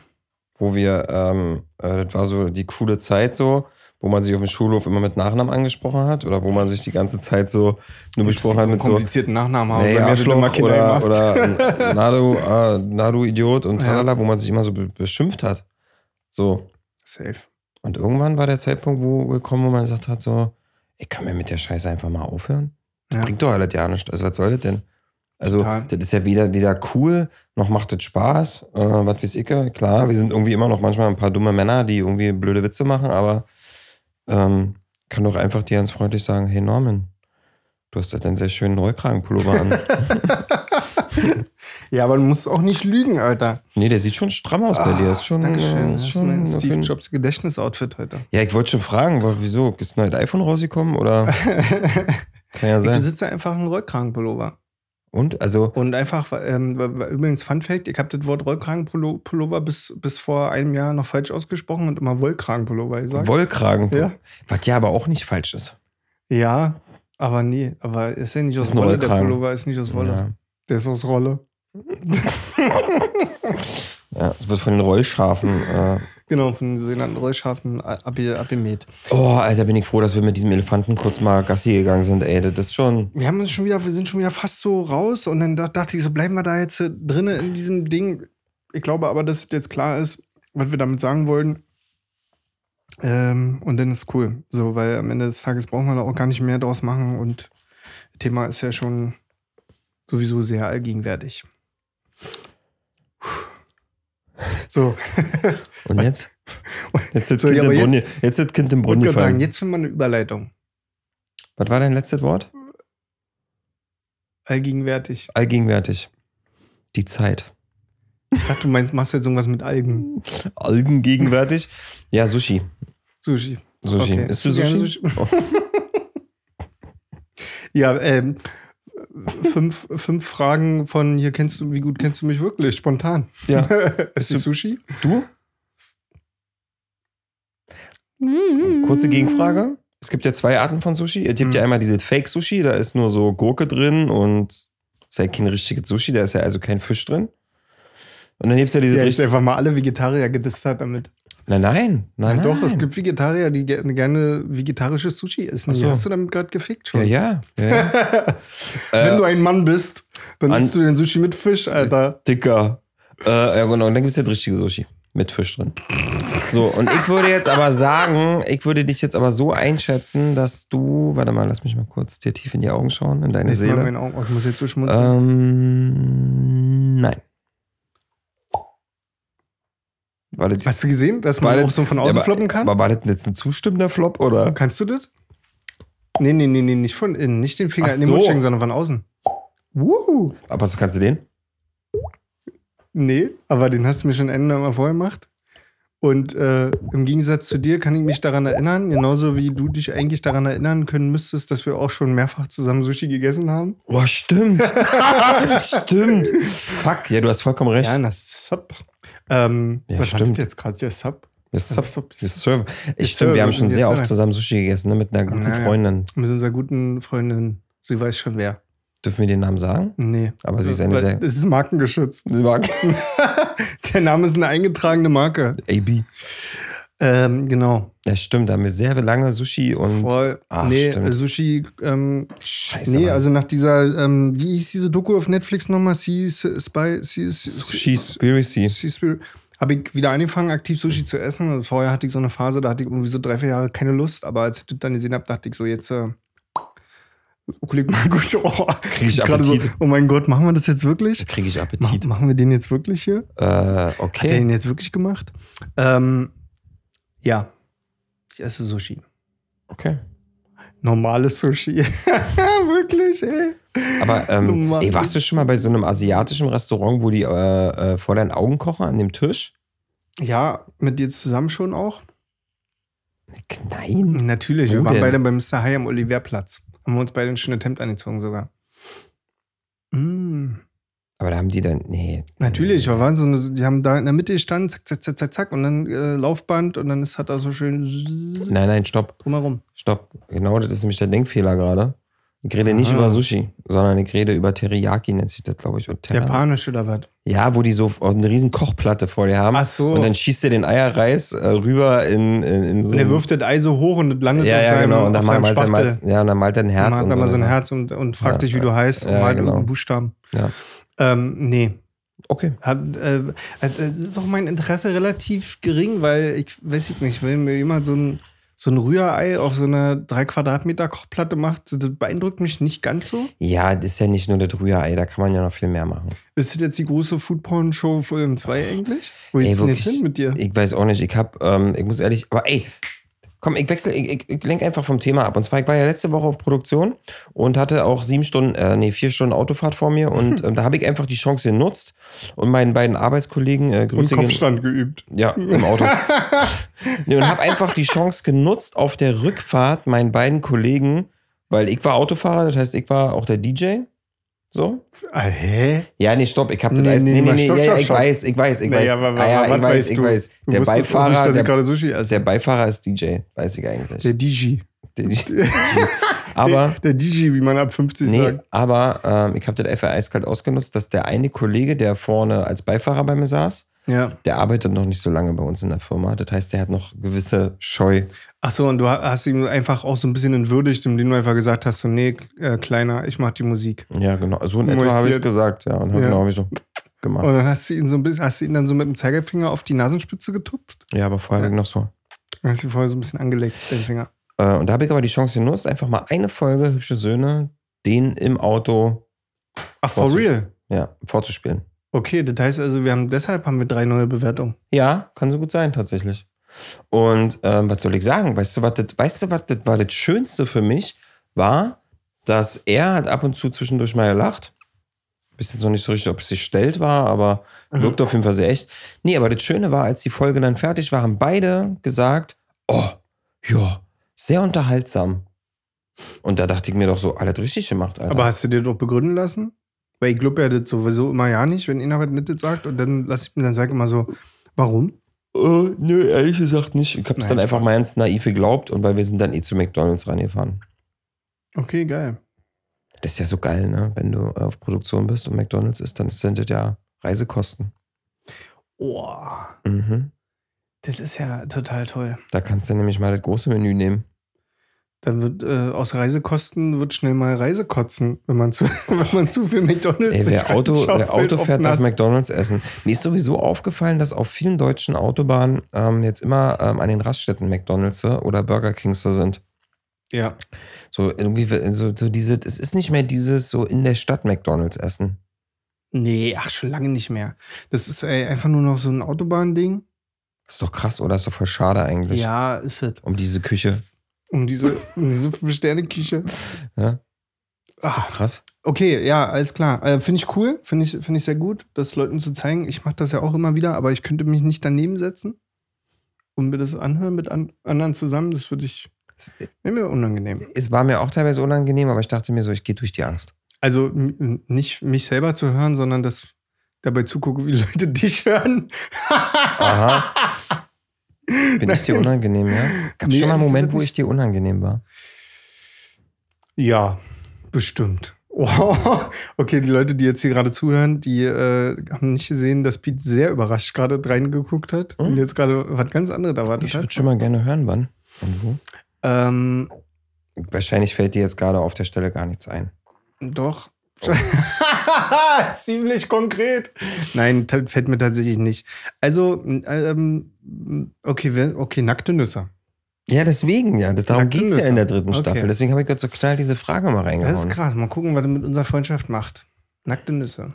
wo wir, ähm, äh, das war so die coole Zeit so, wo man sich auf dem Schulhof immer mit Nachnamen angesprochen hat oder wo man sich die ganze Zeit so nur besprochen hat mit so komplizierten Nachnamen haben. Nee, mir Arschloch oder, gemacht. oder Nadu, äh, Nadu Idiot und Ja. tralala, wo man sich immer so be beschimpft hat. So. Safe. Und irgendwann war der Zeitpunkt, wo gekommen, wo man gesagt hat, so, ey, können wir mit der Scheiße einfach mal aufhören? Das Ja. bringt doch alles ja nichts. Also, was soll das denn? Also, Total. das ist ja weder, weder cool, noch macht das Spaß. Äh, was weiß ich, klar, wir sind irgendwie immer noch manchmal ein paar dumme Männer, die irgendwie blöde Witze machen, aber ähm, kann doch einfach dir ganz freundlich sagen, hey Norman, du hast ja einen sehr schönen Rollkragenpullover an. Ja, aber du musst auch nicht lügen, Alter. nee, der sieht schon stramm aus bei dir. Ist schon, Dankeschön. äh, Das ist ist schon mein auf Steve jeden- Jobs Gedächtnisoutfit heute. Ja, ich wollte schon fragen, wa- wieso? Ist ein neues iPhone rausgekommen oder? Kann ja Ich sein. besitze einfach einen Rollkragenpullover. Und? Also, Und einfach, ähm, übrigens Fun Fact, ich habe das Wort Rollkragenpullover bis, bis vor einem Jahr noch falsch ausgesprochen und immer Wollkragenpullover gesagt. Wollkragen. Ja. Was ja aber auch nicht falsch ist. ja, aber nee, aber ist ja nicht aus Wolle, der. Pullover ist nicht aus Wolle. Ja. Der ist aus Rolle. ja, es wird von den Rollschafen. Äh, Genau, von den sogenannten Rollschafen abgemäht. oh, Alter, bin ich froh, dass wir mit diesem Elefanten kurz mal Gassi gegangen sind, ey. Das ist schon. Wir haben uns schon wieder, wir sind schon wieder fast so raus und dann da- dachte ich, so bleiben wir da jetzt äh, drinnen in diesem Ding. Ich glaube aber, dass jetzt klar ist, was wir damit sagen wollen. Ähm, und dann ist cool. So, weil am Ende des Tages brauchen wir da auch gar nicht mehr draus machen und das Thema ist ja schon sowieso sehr allgegenwärtig. So, Und jetzt? Jetzt So, Kind im Brunnen. Jetzt ist das Kind im ich Brunnen gerade sagen, jetzt finden wir eine Überleitung. Was war dein letztes Wort? Allgegenwärtig. Allgegenwärtig. Die Zeit. Ich dachte, du meinst, machst jetzt irgendwas mit Algen. Allgegenwärtig? Ja, Sushi. Sushi. Sushi. Okay. Isst du gerne Sushi? Oh. Ja, ähm, fünf, fünf Fragen von hier kennst du, wie gut kennst du mich wirklich? Spontan. Ja. Ist du Sushi? Du? Kurze Gegenfrage. Es gibt ja zwei Arten von Sushi. Es gibt Mhm. ja einmal dieses Fake-Sushi, da ist nur so Gurke drin und ist ja kein richtiges Sushi, da ist ja also kein Fisch drin. Und dann gibt es ja diese Ja, ich richtig. einfach mal alle Vegetarier gedisst hat damit. Nein, nein, nein, Ja, doch, es nein. gibt Vegetarier, die ge- gerne vegetarisches Sushi essen. So. Hast du damit gerade gefickt schon? Ja, ja. ja. Wenn Äh, du ein Mann bist, dann an- isst du den Sushi mit Fisch, Alter. Dicker. Äh, ja, genau. Und dann gibt es ja das richtige Sushi. Mit Fisch drin. So, und ich würde jetzt aber sagen, ich würde dich jetzt aber so einschätzen, dass du. Warte mal, lass mich mal kurz dir tief in die Augen schauen, in deine Jetzt mal Seele. meine Augen. Oh, ich muss jetzt so schmunzeln. Ähm, nein. Das, Hast du gesehen, dass man auch so von ja, außen aber- floppen kann? Aber war das jetzt ein zustimmender Flop oder? Kannst du das? Nee, nee, nee, nee, nicht von innen. Nicht den Finger Ach in den so. Mund stecken, sondern von außen. Wuhu. Aber so kannst du den? Nee, aber den hast du mir schon Ende mal vorher gemacht. Und äh, im Gegensatz zu dir kann ich mich daran erinnern, genauso wie du dich eigentlich daran erinnern können müsstest, dass wir auch schon mehrfach zusammen Sushi gegessen haben. Oh, stimmt. stimmt. Fuck, ja, du hast vollkommen recht. Ja, na Sub. Ähm, Ja, was stimmt. jetzt gerade? Der Sub? Yes, Yes, sir. sir. Yes, sir. Ich stimmt, wir haben schon sehr oft zusammen Sushi gegessen, ne, mit einer guten Naja. Freundin. Mit unserer guten Freundin. Sie weiß schon wer. Dürfen wir den Namen sagen? Nee. Aber sie ist eine sehr- Es ist markengeschützt. Mag Der Name ist eine eingetragene Marke. AB. Ähm, genau. Ja, stimmt, da haben wir sehr lange Sushi und. Voll. Ach, nee, stimmt. Sushi, ähm, Scheiße. nee, Mann. also nach dieser, ähm, wie hieß diese Doku auf Netflix nochmal? Sea Spy, Sea, Sushi Spiracy. Seaspiracy. Habe ich wieder angefangen, aktiv Sushi zu essen. Und vorher hatte ich so eine Phase, da hatte ich irgendwie so drei, vier Jahre keine Lust. Aber als ich das dann gesehen habe, dachte ich so, jetzt, äh, Kollege, mal gut, oh, Krieg ich gerade so, Appetit. oh mein Gott, machen wir das jetzt wirklich? Kriege ich Appetit. machen wir den jetzt wirklich hier? Äh, Hat er okay. den jetzt wirklich gemacht? Ähm, ja, ich esse Sushi. Okay. Normales Sushi. wirklich, ey. Aber ähm, ey, warst du schon mal bei so einem asiatischen Restaurant, wo die äh, äh, vor deinen Augen kochen an dem Tisch? Ja, mit dir zusammen schon auch? Nein. Natürlich, Wo wir waren denn? beide beim Mr. High am Oliverplatz. Haben wir uns beide ein schönes Hemd angezogen sogar. Mm. Aber da haben die dann. Nee. Natürlich, wir waren so eine, die haben da in der Mitte gestanden, zack, zack, zack, zack, zack, und dann äh, Laufband und dann ist hat da so schön Nein, nein, stopp. drumherum. Stopp. Genau, das ist nämlich der Denkfehler gerade. Ich rede nicht über Sushi, sondern ich rede über Teriyaki, nennt sich das, glaube ich. Und Terra- Japanisch oder was? Ja, wo die so eine riesen Kochplatte vor dir haben. Ach so. Und dann schießt er den Eierreis äh, rüber in, in, in so. Und er wirft das Ei so hoch und das landet ja, ja, seinem, genau. Und dann malt er, malt, ja, und dann malt er ein Herz. Und macht er mal so ein? Herz und, und fragt Ja, dich, wie du heißt und ja, malt genau. irgendeinen Buchstaben. Ja. Ähm, nee. Okay. Hab, äh, äh, Es ist auch mein Interesse relativ gering, weil ich weiß ich nicht, wenn mir jemand so ein, so ein Rührei auf so einer 3 Quadratmeter Kochplatte macht, das beeindruckt mich nicht ganz so. Ja, das ist ja nicht nur das Rührei, da kann man ja noch viel mehr machen. Ist das jetzt die große Foodporn-Show Folge 2 eigentlich? Wo Ey, geht's denn jetzt hin mit dir? Ich weiß auch nicht, ich hab, ähm, ich muss ehrlich, aber ey, komm, ich wechsle, ich, ich, ich lenke einfach vom Thema ab. Und zwar, ich war ja letzte Woche auf Produktion und hatte auch sieben Stunden, äh, nee, vier Stunden Autofahrt vor mir und ähm, da habe ich einfach die Chance genutzt und meinen beiden Arbeitskollegen, äh, Und Grüße gehen- Kopfstand geübt. Ja, im Auto. nee, und habe einfach die Chance genutzt, auf der Rückfahrt meinen beiden Kollegen, weil ich war Autofahrer, das heißt, ich war auch der DJ. So? Ah, hä? Ja, nee, stopp, ich hab das Nee, alles. nee, Nee, nee, mal nee, stopp, ja, stopp, ich stopp. weiß, ich weiß, ich weiß. Naja, aber, ah, ja, ich weiß, ich weiß. Du Der auch nicht, Beifahrer, dass ich der, gerade Sushi esse. der Beifahrer ist DJ, weiß ich eigentlich. Der DJ. Der- aber, Der DJ, wie man ab 50 nee, sagt. aber ähm, ich habe das einfach eiskalt ausgenutzt, dass der eine Kollege, der vorne als Beifahrer bei mir saß, Ja. der arbeitet noch nicht so lange bei uns in der Firma. Das heißt, der hat noch gewisse Scheu. Ach so, und du ha- hast ihn einfach auch so ein bisschen entwürdigt, indem du einfach gesagt hast, so, nee, äh, Kleiner, ich mach die Musik. Ja, genau. So in etwa habe ich es gesagt, ja. Und hab, Ja. genau, habe ich so gemacht. Und dann hast du ihn so ein bisschen, hast du ihn dann so mit dem Zeigefinger auf die Nasenspitze getupft? Ja, aber vorher ich noch so. Dann hast du vorher so ein bisschen angelegt, den Finger. Äh, und da habe ich aber die Chance genutzt, einfach mal eine Folge Hübsche Söhne, den im Auto Ach, for real? ja, vorzuspielen. Okay, das heißt also, wir haben deshalb haben wir drei neue Bewertungen. Ja, kann so gut sein, tatsächlich. Und ähm, was soll ich sagen? Weißt du, was das, weißt du, was das war das Schönste für mich? War, dass er halt ab und zu zwischendurch mal gelacht. Bist jetzt noch nicht so richtig, ob es sich stellt war, aber Mhm. wirkt auf jeden Fall sehr echt. Nee, aber das Schöne war, als die Folge dann fertig war, haben beide gesagt, oh, ja, sehr unterhaltsam. Und da dachte ich mir doch so, alles richtig gemacht, Alter. Aber hast du dir doch begründen lassen? Weil ich glaube ja das sowieso immer ja nicht, wenn einer was Nettes sagt und dann lass ich mir dann sag ich immer so, warum? Äh, nö, ehrlich gesagt nicht. Ich hab's Nein, dann einfach mal ganz naiv geglaubt und weil wir sind dann eh zu McDonalds reingefahren. Okay, geil. Das ist ja so geil, ne? Wenn du äh, auf Produktion bist und McDonalds ist, dann sind das ja Reisekosten. Oh, Mhm. das ist ja total toll. Da kannst du nämlich mal das große Menü nehmen. Dann wird äh, aus Reisekosten wird schnell mal Reisekotzen, wenn man zu, wenn man zu viel McDonalds Ey, wer Auto, wer Auto fährt, darf. McDonalds essen. Mir ist sowieso aufgefallen, dass auf vielen deutschen Autobahnen ähm, jetzt immer ähm, an den Raststätten McDonalds oder Burger Kings sind. Ja. So irgendwie so, so diese, es ist nicht mehr dieses so in der Stadt McDonalds essen. Nee, ach, schon lange nicht mehr. Das ist ey, einfach nur noch so ein Autobahnding. Ist doch krass, oder? Ist doch voll schade eigentlich. Ja, ist es. Um diese Küche. Um diese, um diese Fünf-Sterne-Küche. Ja. Ah, krass. Okay, ja, alles klar. Äh, Finde ich cool, finde ich, find ich sehr gut, das Leuten zu zeigen. Ich mache das ja auch immer wieder, aber ich könnte mich nicht daneben setzen und mir das anhören mit an, anderen zusammen. Das würde ich. Wäre mir unangenehm. Es war mir auch teilweise unangenehm, aber ich dachte mir so, ich gehe durch die Angst. Also nicht mich selber zu hören, sondern dass dabei zugucke, wie Leute dich hören. Aha. Bin ich dir unangenehm, ja? Gab es Nee, schon mal einen ehrlich Moment, wo ich dir unangenehm war? Ja, bestimmt. Oh, okay, die Leute, die jetzt hier gerade zuhören, die äh, haben nicht gesehen, dass Pete sehr überrascht gerade reingeguckt hat Hm? und jetzt gerade was ganz anderes erwartet Ich würde hat. schon mal gerne hören, wann und wo. Ähm, Wahrscheinlich fällt dir jetzt gerade auf der Stelle gar nichts ein. Doch. Ziemlich konkret. Nein, fällt mir tatsächlich nicht. Also, ähm, okay, okay, nackte Nüsse. Ja, deswegen ja. Das, darum geht es ja in der dritten Okay. Staffel. Deswegen habe ich gerade so schnell diese Frage mal Das ist reingehauen. krass. Mal gucken, was er mit unserer Freundschaft macht. Nackte Nüsse.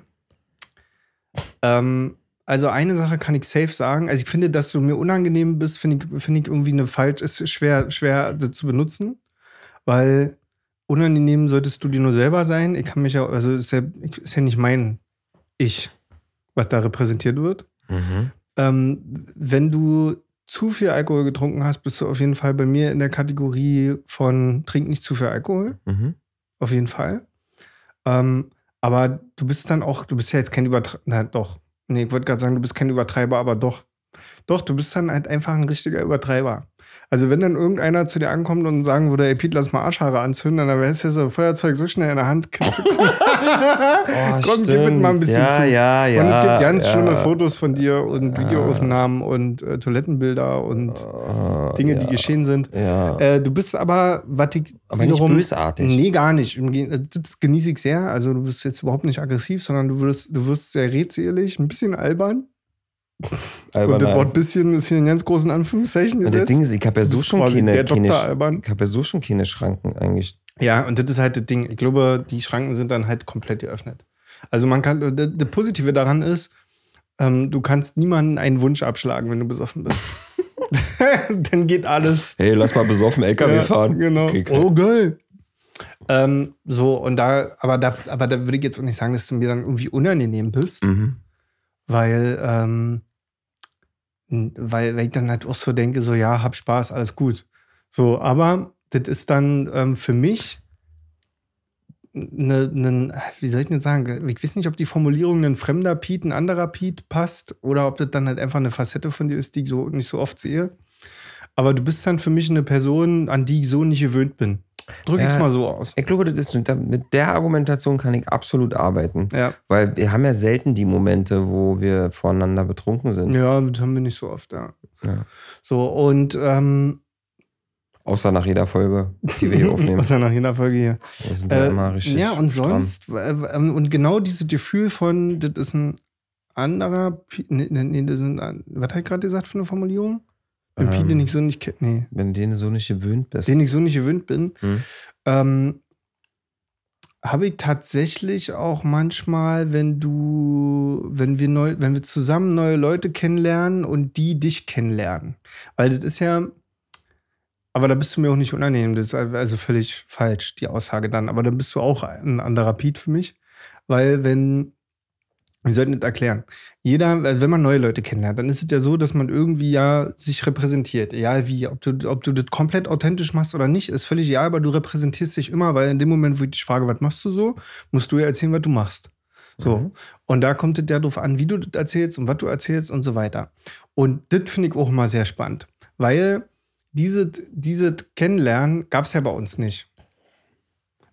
ähm, also eine Sache kann ich safe sagen. Also ich finde, dass du mir unangenehm bist, finde ich, finde ich irgendwie eine falsch, ist schwer, schwer zu benutzen. Weil unangenehm solltest du dir nur selber sein. Ich kann mich ja, also ist ja, ist ja nicht mein Ich, was da repräsentiert wird. Mhm. Ähm, wenn du zu viel Alkohol getrunken hast, bist du auf jeden Fall bei mir in der Kategorie von trink nicht zu viel Alkohol. Mhm. Auf jeden Fall. Ähm, aber du bist dann auch, du bist ja jetzt kein Übertreiber. Na doch. Nee, ich wollte gerade sagen, du bist kein Übertreiber, aber doch. Doch, du bist dann halt einfach ein richtiger Übertreiber. Also wenn dann irgendeiner zu dir ankommt und sagen würde, ey Pete, lass mal Arschhaare anzünden, dann wärst du so ein Feuerzeug so schnell in der Hand. Oh, Komm, gib mit mal ein bisschen ja, zu. Ja, ja, und es gibt ganz ja. schlimme Fotos von dir und Videoaufnahmen und äh, Toilettenbilder und Ah, Dinge, ja. die geschehen sind. Ja. Äh, du bist aber, was ich Aber nicht wiederum, bösartig. Nee, gar nicht. Gegen- Das genieße ich sehr. Also du bist jetzt überhaupt nicht aggressiv, sondern du wirst, du wirst sehr redselig, ein bisschen albern. Albern und das Wort bisschen ist hier in ganz großen Anführungszeichen Und das gesetzt. Ding ist, ich habe ja so schon keine, Alban. ich habe ja so schon keine Schranken eigentlich. Ja, und das ist halt das Ding. Ich glaube, die Schranken sind dann halt komplett geöffnet. Also man kann, das, das Positive daran ist, ähm, du kannst niemanden einen Wunsch abschlagen, wenn du besoffen bist. dann geht alles. Hey, lass mal besoffen LKW Ja, fahren. Genau. Okay, oh, geil. Ähm, so, und da, aber da, aber da würde ich jetzt auch nicht sagen, dass du mir dann irgendwie unangenehm bist, Mhm. weil, ähm, weil, weil ich dann halt auch so denke, so, ja, hab Spaß, alles gut. So, aber das ist dann ähm, für mich eine, eine, wie soll ich denn sagen? Ich weiß nicht, ob die Formulierung ein fremder Piet, ein anderer Piet passt oder ob das dann halt einfach eine Facette von dir ist, die ich so nicht so oft sehe. Aber du bist dann für mich eine Person, an die ich so nicht gewöhnt bin. Drück ich es mal so aus. Ich glaube, das ist, mit der Argumentation kann ich absolut arbeiten. Ja. Weil wir haben ja selten die Momente, wo wir voreinander betrunken sind. Ja, das haben wir nicht so oft, ja. Ja. So, und ähm, Außer nach jeder Folge, die wir hier aufnehmen. außer nach jeder Folge hier. Das sind wir Äh, immer richtig ja, und stramm. sonst, äh, und genau dieses Gefühl von, das ist ein anderer, nee, nee, das ist ein, was habe ich gerade gesagt für eine Formulierung? Pi, Ähm. den ich so nicht kenne, nee, Wenn den so nicht gewöhnt bist. den ich so nicht gewöhnt bin, Hm. ähm, habe ich tatsächlich auch manchmal, wenn du, wenn wir neu, wenn wir zusammen neue Leute kennenlernen und die dich kennenlernen. Weil das ist ja, aber da bist du mir auch nicht unangenehm. Das ist also völlig falsch, die Aussage dann. Aber dann bist du auch ein anderer Piet für mich. Weil wenn, wie soll ich das erklären? Jeder, wenn man neue Leute kennenlernt, dann ist es ja so, dass man irgendwie ja sich repräsentiert. Egal wie. Ob du, ob du das komplett authentisch machst oder nicht, ist völlig egal, aber du repräsentierst dich immer, weil in dem Moment, wo ich dich frage, was machst du so, musst du ja erzählen, was du machst. So. Mhm. Und da kommt es ja darauf an, wie du das erzählst und was du erzählst und so weiter. Und das finde ich auch immer sehr spannend. Weil diese, diese Kennenlernen gab es ja bei uns nicht.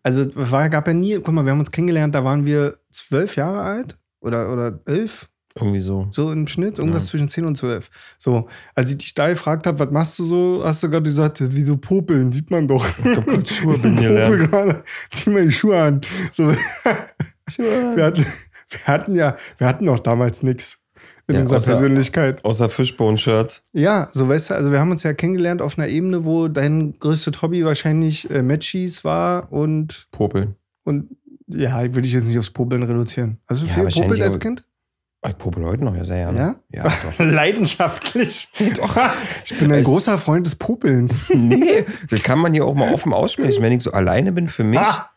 Also es war, gab ja nie, guck mal, wir haben uns kennengelernt, da waren wir zwölf Jahre alt oder, oder elf, Irgendwie so. so im Schnitt, irgendwas Ja. zwischen 10 und 12. So, als ich dich da gefragt habe, was machst du so, hast du gerade gesagt, wie so popeln, sieht man doch. Ich hab grad Schuhe bin Popel gerade, zieh mal die Schuhe an. So, wir, hatten, wir hatten ja, wir hatten auch damals nichts in Ja, unserer außer- Persönlichkeit. Außer Fishbone-Shirts. Ja, so weißt du, also wir haben uns ja kennengelernt auf einer Ebene, wo dein größtes Hobby wahrscheinlich äh, Matchies war und, Popeln. und ja, würde ich jetzt nicht aufs Popeln reduzieren. Hast du Ja, viel popelt als Kind? Ich popel heute noch ja sehr gerne. Ja? Ja. Leidenschaftlich. Doch. Ich bin ein Ich- großer Freund des Popelns. nee, das kann man hier auch mal offen aussprechen. Wenn ich so alleine bin für mich, Ah.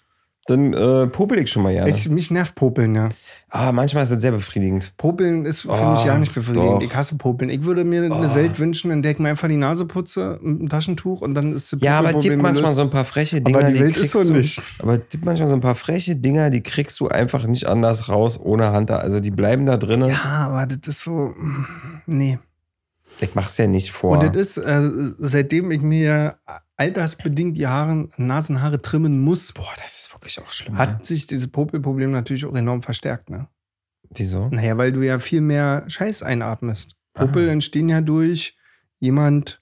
Dann äh, popel ich schon mal gerne. Ich, mich nervt Popeln, ja. ah, manchmal ist das sehr befriedigend. Popeln ist für Oh, mich ja nicht befriedigend. doch. Ich hasse Popeln. Ich würde mir eine Oh. Welt wünschen, in der ich mir einfach die Nase putze mit einem Taschentuch und dann ist das Ja, aber es gibt manchmal so ein paar freche Dinger, Aber die Welt kriegst ist so du, nicht. Aber es gibt manchmal so ein paar freche Dinger, die kriegst du einfach nicht anders raus ohne Hand. Also die bleiben da drinnen. Ja, aber das ist so. mm, Nee. Ich mach's ja nicht vor. Und das ist, äh, seitdem ich mir altersbedingt die Haare, Nasenhaare trimmen muss, Boah, das ist wirklich auch schlimm. ne? hat sich dieses Popelproblem natürlich auch enorm verstärkt. Ne? Wieso? Naja, weil du ja viel mehr Scheiß einatmest. Popel Ah. entstehen ja durch jemand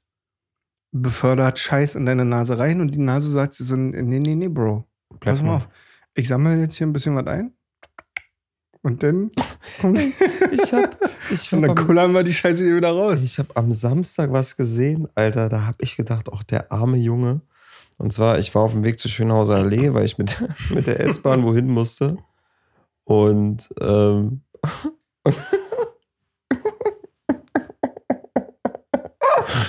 befördert Scheiß in deine Nase rein und die Nase sagt so, nee, nee, nee, Bro. Bleib Pass mal auf. Ich sammle jetzt hier ein bisschen was ein. Und dann kommt Ich hab, ich und dann am, kullern wir die Scheiße hier wieder raus. ich hab am Samstag was gesehen, Alter. Da hab ich gedacht, auch der arme Junge. Und zwar, ich war auf dem Weg zur Schönhauser Allee, weil ich mit, mit der S-Bahn wohin musste. Und, ähm,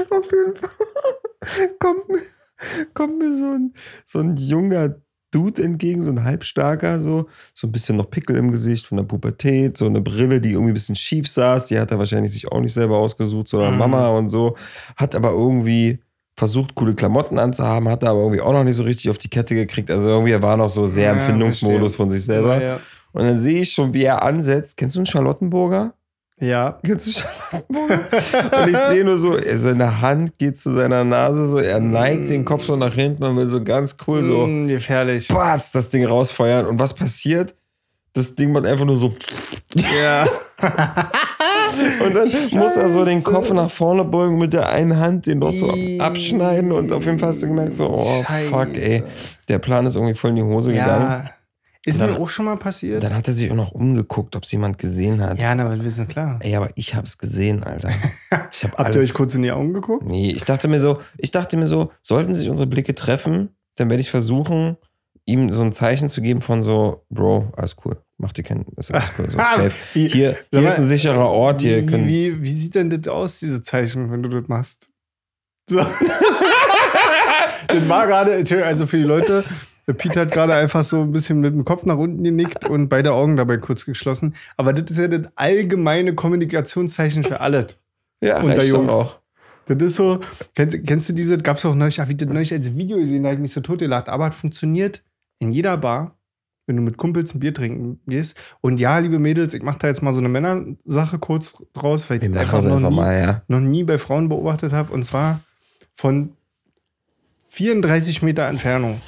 auf jeden Fall kommt, mir- kommt mir so ein, so ein junger Dude entgegen, so ein halbstarker, so, so ein bisschen noch Pickel im Gesicht von der Pubertät, so eine Brille, die irgendwie ein bisschen schief saß, die hat er wahrscheinlich sich auch nicht selber ausgesucht, sondern Mhm. Mama und so, hat aber irgendwie versucht, coole Klamotten anzuhaben, hat aber irgendwie auch noch nicht so richtig auf die Kette gekriegt, also irgendwie er war noch so sehr Ja, Findungsmodus verstehe. von sich selber. Ja, ja. Und dann sehe ich schon, wie er ansetzt. Kennst du einen Charlottenburger? Ja. Kennst du Charlottenburger? und ich sehe nur so, so in der Hand geht zu seiner Nase so, er neigt den Kopf so nach hinten und will so ganz cool so, Mm, gefährlich. batz, das Ding rausfeuern. Und was passiert? Das Ding macht einfach nur so. Ja. Und dann muss er so den Kopf nach vorne beugen mit der einen Hand, den noch so abschneiden. Und auf jeden Fall hast du gemerkt, so, oh fuck, ey. Der Plan ist irgendwie voll in die Hose gegangen. Ist Dann- mir auch schon mal passiert. Dann hat er sich auch noch umgeguckt, ob es jemand gesehen hat. Ja, na, aber wir sind klar. Ey, aber ich hab's gesehen, Alter. Ich hab Habt ihr alles. euch kurz in die Augen geguckt? Nee, ich dachte mir so, ich dachte mir so, sollten sich unsere Blicke treffen, dann werde ich versuchen, ihm so ein Zeichen zu geben von so, Bro, alles cool. Mach dir keinen, ist alles cool. So safe. Wie- Hier, hier mal, ist ein sicherer Ort, hier wie, können. wie, wie sieht denn das aus, diese Zeichen, wenn du das machst? So. das war gerade, also für die Leute, Pete hat gerade einfach so ein bisschen mit dem Kopf nach unten genickt und beide Augen dabei kurz geschlossen. Aber das ist ja das allgemeine Kommunikationszeichen für alles. Ja, unter Jungs. auch. Das ist so, kennst, kennst du diese, gab es auch neulich, ach, wie das neulich als Video gesehen, da habe ich mich so totgelacht, aber es funktioniert in jeder Bar, wenn du mit Kumpels ein Bier trinken gehst. Und ja, liebe Mädels, ich mache da jetzt mal so eine Männersache kurz draus, weil ich das einfach noch einfach nie, mal, ja. noch nie bei Frauen beobachtet habe. Und zwar von 34 Meter Entfernung.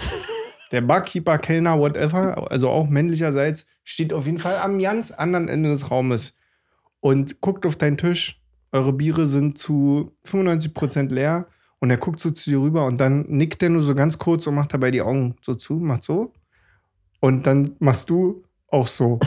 Der Barkeeper, Kellner, whatever, also auch männlicherseits, steht auf jeden Fall am ganz anderen Ende des Raumes und guckt auf deinen Tisch. Eure Biere sind zu 95% leer und er guckt so zu dir rüber und dann nickt er nur so ganz kurz und macht dabei die Augen so zu, macht so. Und dann machst du auch so.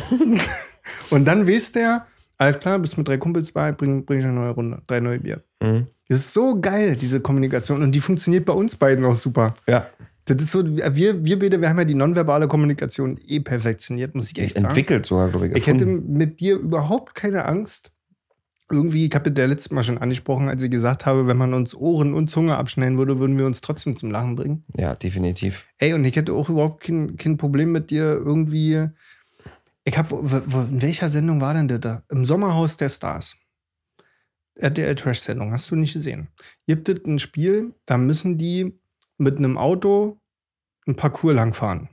und dann weißt der, alles klar, bist mit drei Kumpels bei, bring, bring ich eine neue Runde, drei neue Bier. Mhm. Das ist so geil, diese Kommunikation. Und die funktioniert bei uns beiden auch super. Ja. Das ist so, wir, wir beide, wir haben ja die nonverbale Kommunikation eh perfektioniert, muss ich echt sagen. Entwickelt sogar, glaube ich. Ich hätte mit dir überhaupt keine Angst. Irgendwie, ich habe das letztes Mal schon angesprochen, als ich gesagt habe, wenn man uns Ohren und Zunge abschneiden würde, würden wir uns trotzdem zum Lachen bringen. Ja, definitiv. Ey, und ich hätte auch überhaupt kein, kein Problem mit dir irgendwie. Ich habe, in welcher Sendung war denn das da? Im Sommerhaus der Stars. RTL Trash-Sendung, hast du nicht gesehen. Gibt es ein Spiel, da müssen die mit einem Auto ein Parcours langfahren.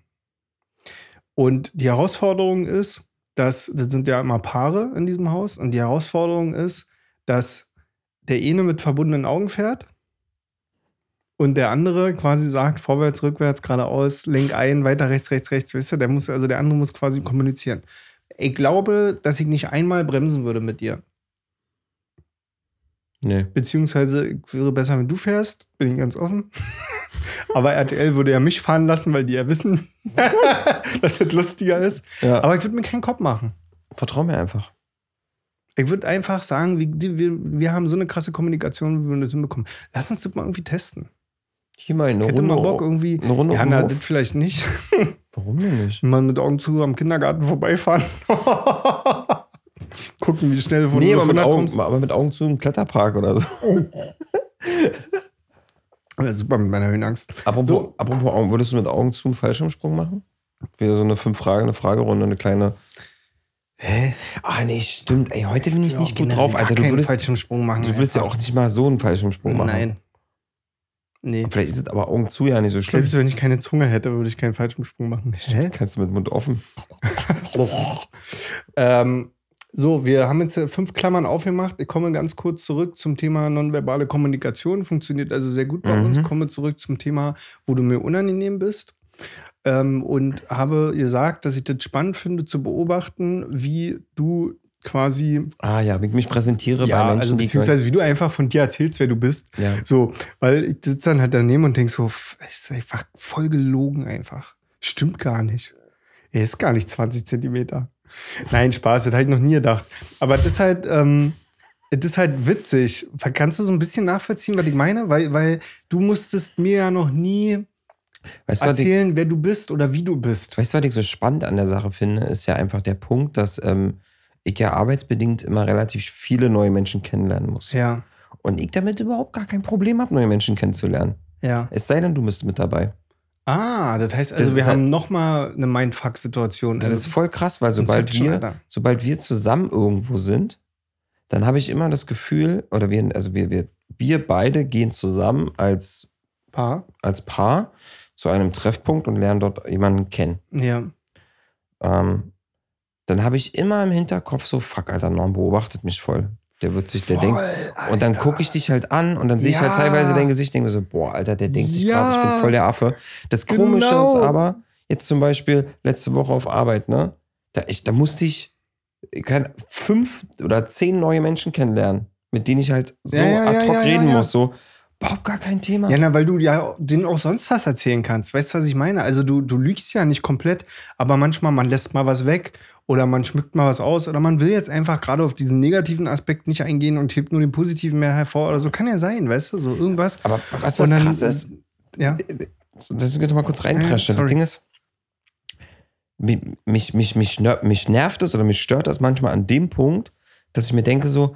Und die Herausforderung ist, dass, das sind ja immer Paare in diesem Haus, und die Herausforderung ist, dass der eine mit verbundenen Augen fährt und der andere quasi sagt, vorwärts, rückwärts, geradeaus, lenk ein, weiter rechts, rechts, rechts, wisst ihr, der muss, also der andere muss quasi kommunizieren. Ich glaube, dass ich nicht einmal bremsen würde mit dir. Nee. Beziehungsweise ich wäre besser, wenn du fährst, bin ich ganz offen. Aber RTL würde ja mich fahren lassen, weil die ja wissen, dass das lustiger ist. Ja. Aber ich würde mir keinen Kopf machen. Vertrau mir einfach. Ich würde einfach sagen, wir, wir, wir haben so eine krasse Kommunikation, wie wir das hinbekommen. Lass uns das mal irgendwie testen. Hier mal eine Ich hätte Runde. mal Bock irgendwie. eine Runde Ja, na, das vielleicht nicht. Warum denn nicht? Mal mit Augen zu am Kindergarten vorbeifahren. Gucken, wie schnell von Nee, aber mit, 100 Augen, kommst. aber mit Augen zu im Kletterpark oder so. Ja, super mit meiner Höhenangst. Apropos, So. apropos Augen, würdest du mit Augen zu einen Fallschirmsprung machen? Wieder so eine fünf Frage, eine Fragerunde, eine kleine. Hä? Ah, nee, stimmt. Ey, heute bin ich nicht gut drauf, Alter. Du würdest, Fallschirmsprung machen. du würdest ja auch nicht mal so einen Fallschirmsprung machen. Nein. Nee. Vielleicht ist es aber Augen zu ja nicht so schlimm. Selbst wenn ich keine Zunge hätte, würde ich keinen Fallschirmsprung machen. Hä? Kannst du mit Mund offen. Ähm, so, wir haben jetzt fünf Klammern aufgemacht. Ich komme ganz kurz zurück zum Thema nonverbale Kommunikation. Funktioniert also sehr gut bei Mhm. uns. Komme zurück zum Thema, wo du mir unangenehm bist. Ähm, und habe gesagt, dass ich das spannend finde zu beobachten, wie du quasi, Ah ja, wie ich mich präsentiere ja, bei Menschen, also beziehungsweise wie du einfach von dir erzählst, wer du bist. Ja. So, weil ich sitze dann halt daneben und denk so, ist einfach voll gelogen einfach. Stimmt gar nicht. Er ist gar nicht 20 Zentimeter. Nein, Spaß, das habe ich noch nie gedacht. Aber das ist halt, ähm, das ist halt witzig. Kannst du so ein bisschen nachvollziehen, was ich meine? Weil, weil du musstest mir ja noch nie Weißt was ich, erzählen, wer du bist oder wie du bist. weißt du, was ich so spannend an der Sache finde, ist ja einfach der Punkt, dass ähm, ich ja arbeitsbedingt immer relativ viele neue Menschen kennenlernen muss. Ja, Und ich damit überhaupt gar kein Problem habe, neue Menschen kennenzulernen. ja. Es sei denn, du bist mit dabei. Ah, das heißt also, Das wir halt- haben noch mal eine Mindfuck-Situation. Das Also, ist voll krass, weil sobald Inception, wir, sobald wir zusammen irgendwo sind, dann habe ich immer das Gefühl, oder wir, also wir, wir, wir beide gehen zusammen als, Paar. als Paar zu einem Treffpunkt und lernen dort jemanden kennen. Ja. Ähm, dann habe ich immer im Hinterkopf so, fuck, Alter, Norm beobachtet mich voll. Der wird sich, der Voll, denkt. Und dann gucke ich dich halt an und dann sehe ich halt Ja. teilweise dein Gesicht, denke mir so, boah, Alter, der denkt sich gerade, ich bin Ja. voll der Affe. Das Genau. Komische ist aber, jetzt zum Beispiel letzte Woche auf Arbeit, ne? Da, ich, da musste ich kein, fünf oder zehn neue Menschen kennenlernen, mit denen ich halt so Ja, ja, ad ja, hoc ja, reden ja. muss. So, überhaupt gar kein Thema. Ja, na, weil du ja denen auch sonst was erzählen kannst. Weißt du, was ich meine? Also du, du lügst ja nicht komplett, aber manchmal, man lässt mal was weg oder man schmückt mal was aus oder man will jetzt einfach gerade auf diesen negativen Aspekt nicht eingehen und hebt nur den positiven mehr hervor oder so. Kann ja sein, weißt du, so irgendwas. aber was, was dann- krass ist, Ja. Das ist mal kurz reinpreschen. Ja, das. Ding ist, mich, mich, mich, mich nervt es oder mich stört das manchmal an dem Punkt, dass ich mir denke so,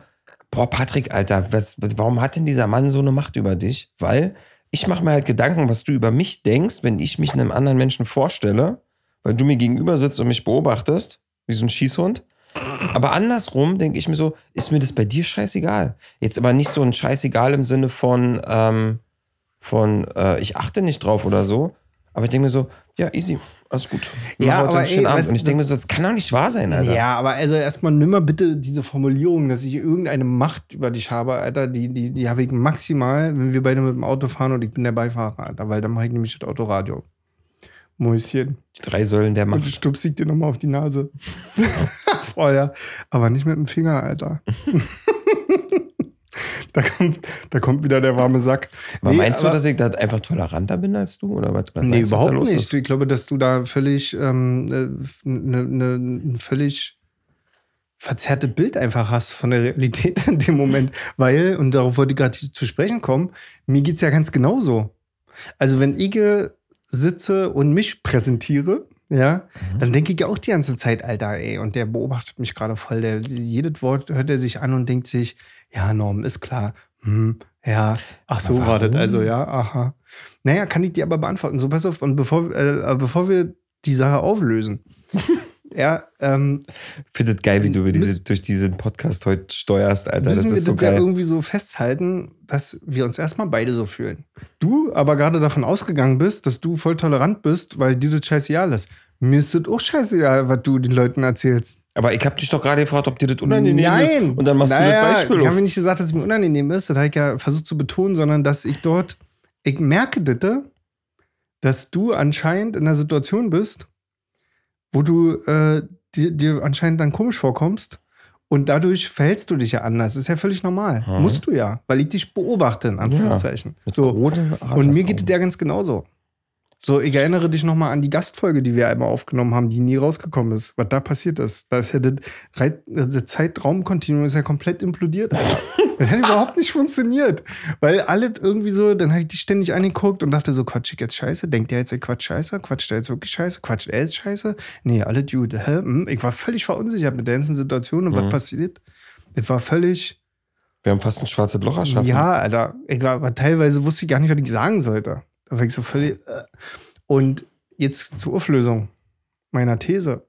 boah, Patrick, Alter, was, warum hat denn dieser Mann so eine Macht über dich? Weil ich mache mir halt Gedanken, was du über mich denkst, wenn ich mich einem anderen Menschen vorstelle, weil du mir gegenüber sitzt und mich beobachtest, wie so ein Schießhund. Aber andersrum denke ich mir so, ist mir das bei dir scheißegal? Jetzt aber nicht so ein scheißegal im Sinne von, ähm, von äh, ich achte nicht drauf oder so. Aber ich denke mir so, ja, easy, alles gut. Wir Ja, aber ey, Abend. Und ich denke mir so, das kann doch nicht wahr sein, Alter. Ja, aber also erstmal nimm mal bitte diese Formulierung, dass ich irgendeine Macht über dich habe, Alter, die, die, die habe ich maximal, wenn wir beide mit dem Auto fahren und ich bin der Beifahrer, Alter, weil dann mache ich nämlich das Autoradio. Mäuschen. Die drei Säulen der Und Macht. ich stupse ich dir nochmal auf die Nase. Vorher. Aber nicht mit dem Finger, Alter. da, kommt, da kommt wieder der warme Sack. Aber Nee, meinst du, aber- dass ich da einfach toleranter bin als du? Oder was, was Nee, du, überhaupt nicht. Ist? Ich glaube, dass du da völlig ähm, äh, ne, ne, ein völlig verzerrte Bild einfach hast von der Realität in dem Moment. Weil, und darauf wollte ich gerade zu sprechen kommen, mir geht's ja ganz genauso. Also, wenn ich sitze und mich präsentiere, ja, Mhm. dann denke ich ja auch die ganze Zeit, Alter, ey, und der beobachtet mich gerade voll. Der, jedes Wort hört er sich an und denkt sich, ja, Norm, ist klar. Hm, ja, ach so war das also, ja, aha. Naja, kann ich dir aber beantworten. So, pass auf, und bevor, äh, bevor wir die Sache auflösen, ja, ähm, Ich finde es geil, wie du über diese, durch diesen Podcast heute steuerst, Alter. Das müssen wir ist so das ja geil. irgendwie so festhalten, dass wir uns erstmal beide so fühlen. Du aber gerade davon ausgegangen bist, dass du voll tolerant bist, weil dir das scheißegal ist. Mir ist das auch scheißegal, was du den Leuten erzählst. Aber ich habe dich doch gerade gefragt, ob dir das unangenehm ist. Nein! Und dann machst du naja, das Beispiel Ich habe nicht gesagt, dass es mir unangenehm ist. Das habe ich ja versucht zu betonen, sondern dass ich dort, ich merke das, dass du anscheinend in einer Situation bist, wo du äh, dir, dir anscheinend dann komisch vorkommst. Und dadurch verhältst du dich ja anders. Das ist ja völlig normal. Mhm. Musst du ja, weil ich dich beobachte, in Anführungszeichen. Mit so. großen Und mir geht es ja ganz genauso. So, ich erinnere dich nochmal an die Gastfolge, die wir einmal aufgenommen haben, die nie rausgekommen ist. Was da passiert ist. Da ist ja das, das Zeitraumkontinuum ist ja komplett implodiert. Das hat überhaupt nicht funktioniert. Weil alle irgendwie so, dann habe ich dich ständig angeguckt und dachte so, quatsch ich jetzt scheiße? Denkt der jetzt, ich quatsch scheiße? Quatscht der jetzt wirklich scheiße? Quatscht er jetzt scheiße? Nee, alle Dude, hä? Hm? Ich war völlig verunsichert mit der ganzen Situation und Mhm. was passiert. Ich war völlig, Wir haben fast ein schwarzes Loch erschaffen. ja, Alter. Ich war, aber teilweise wusste ich gar nicht, was ich sagen sollte. Da ich so völlig. Äh. Und jetzt zur Auflösung meiner These.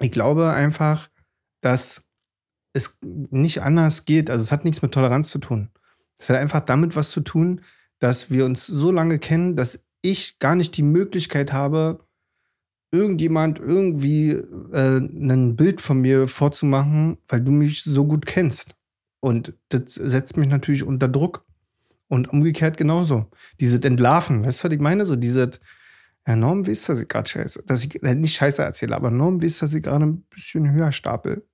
Ich glaube einfach, dass es nicht anders geht. Also es hat nichts mit Toleranz zu tun. Es hat einfach damit was zu tun, dass wir uns so lange kennen, dass ich gar nicht die Möglichkeit habe, irgendjemand irgendwie äh, ein Bild von mir vorzumachen, weil du mich so gut kennst. Und das setzt mich natürlich unter Druck. Und umgekehrt genauso. Dieses Entlarven, weißt du, was ich meine? So dieses, ja, Norm wisst, dass ich gerade scheiße, dass ich äh, nicht scheiße erzähle, aber Norm wisst, dass ich gerade ein bisschen höher stapel.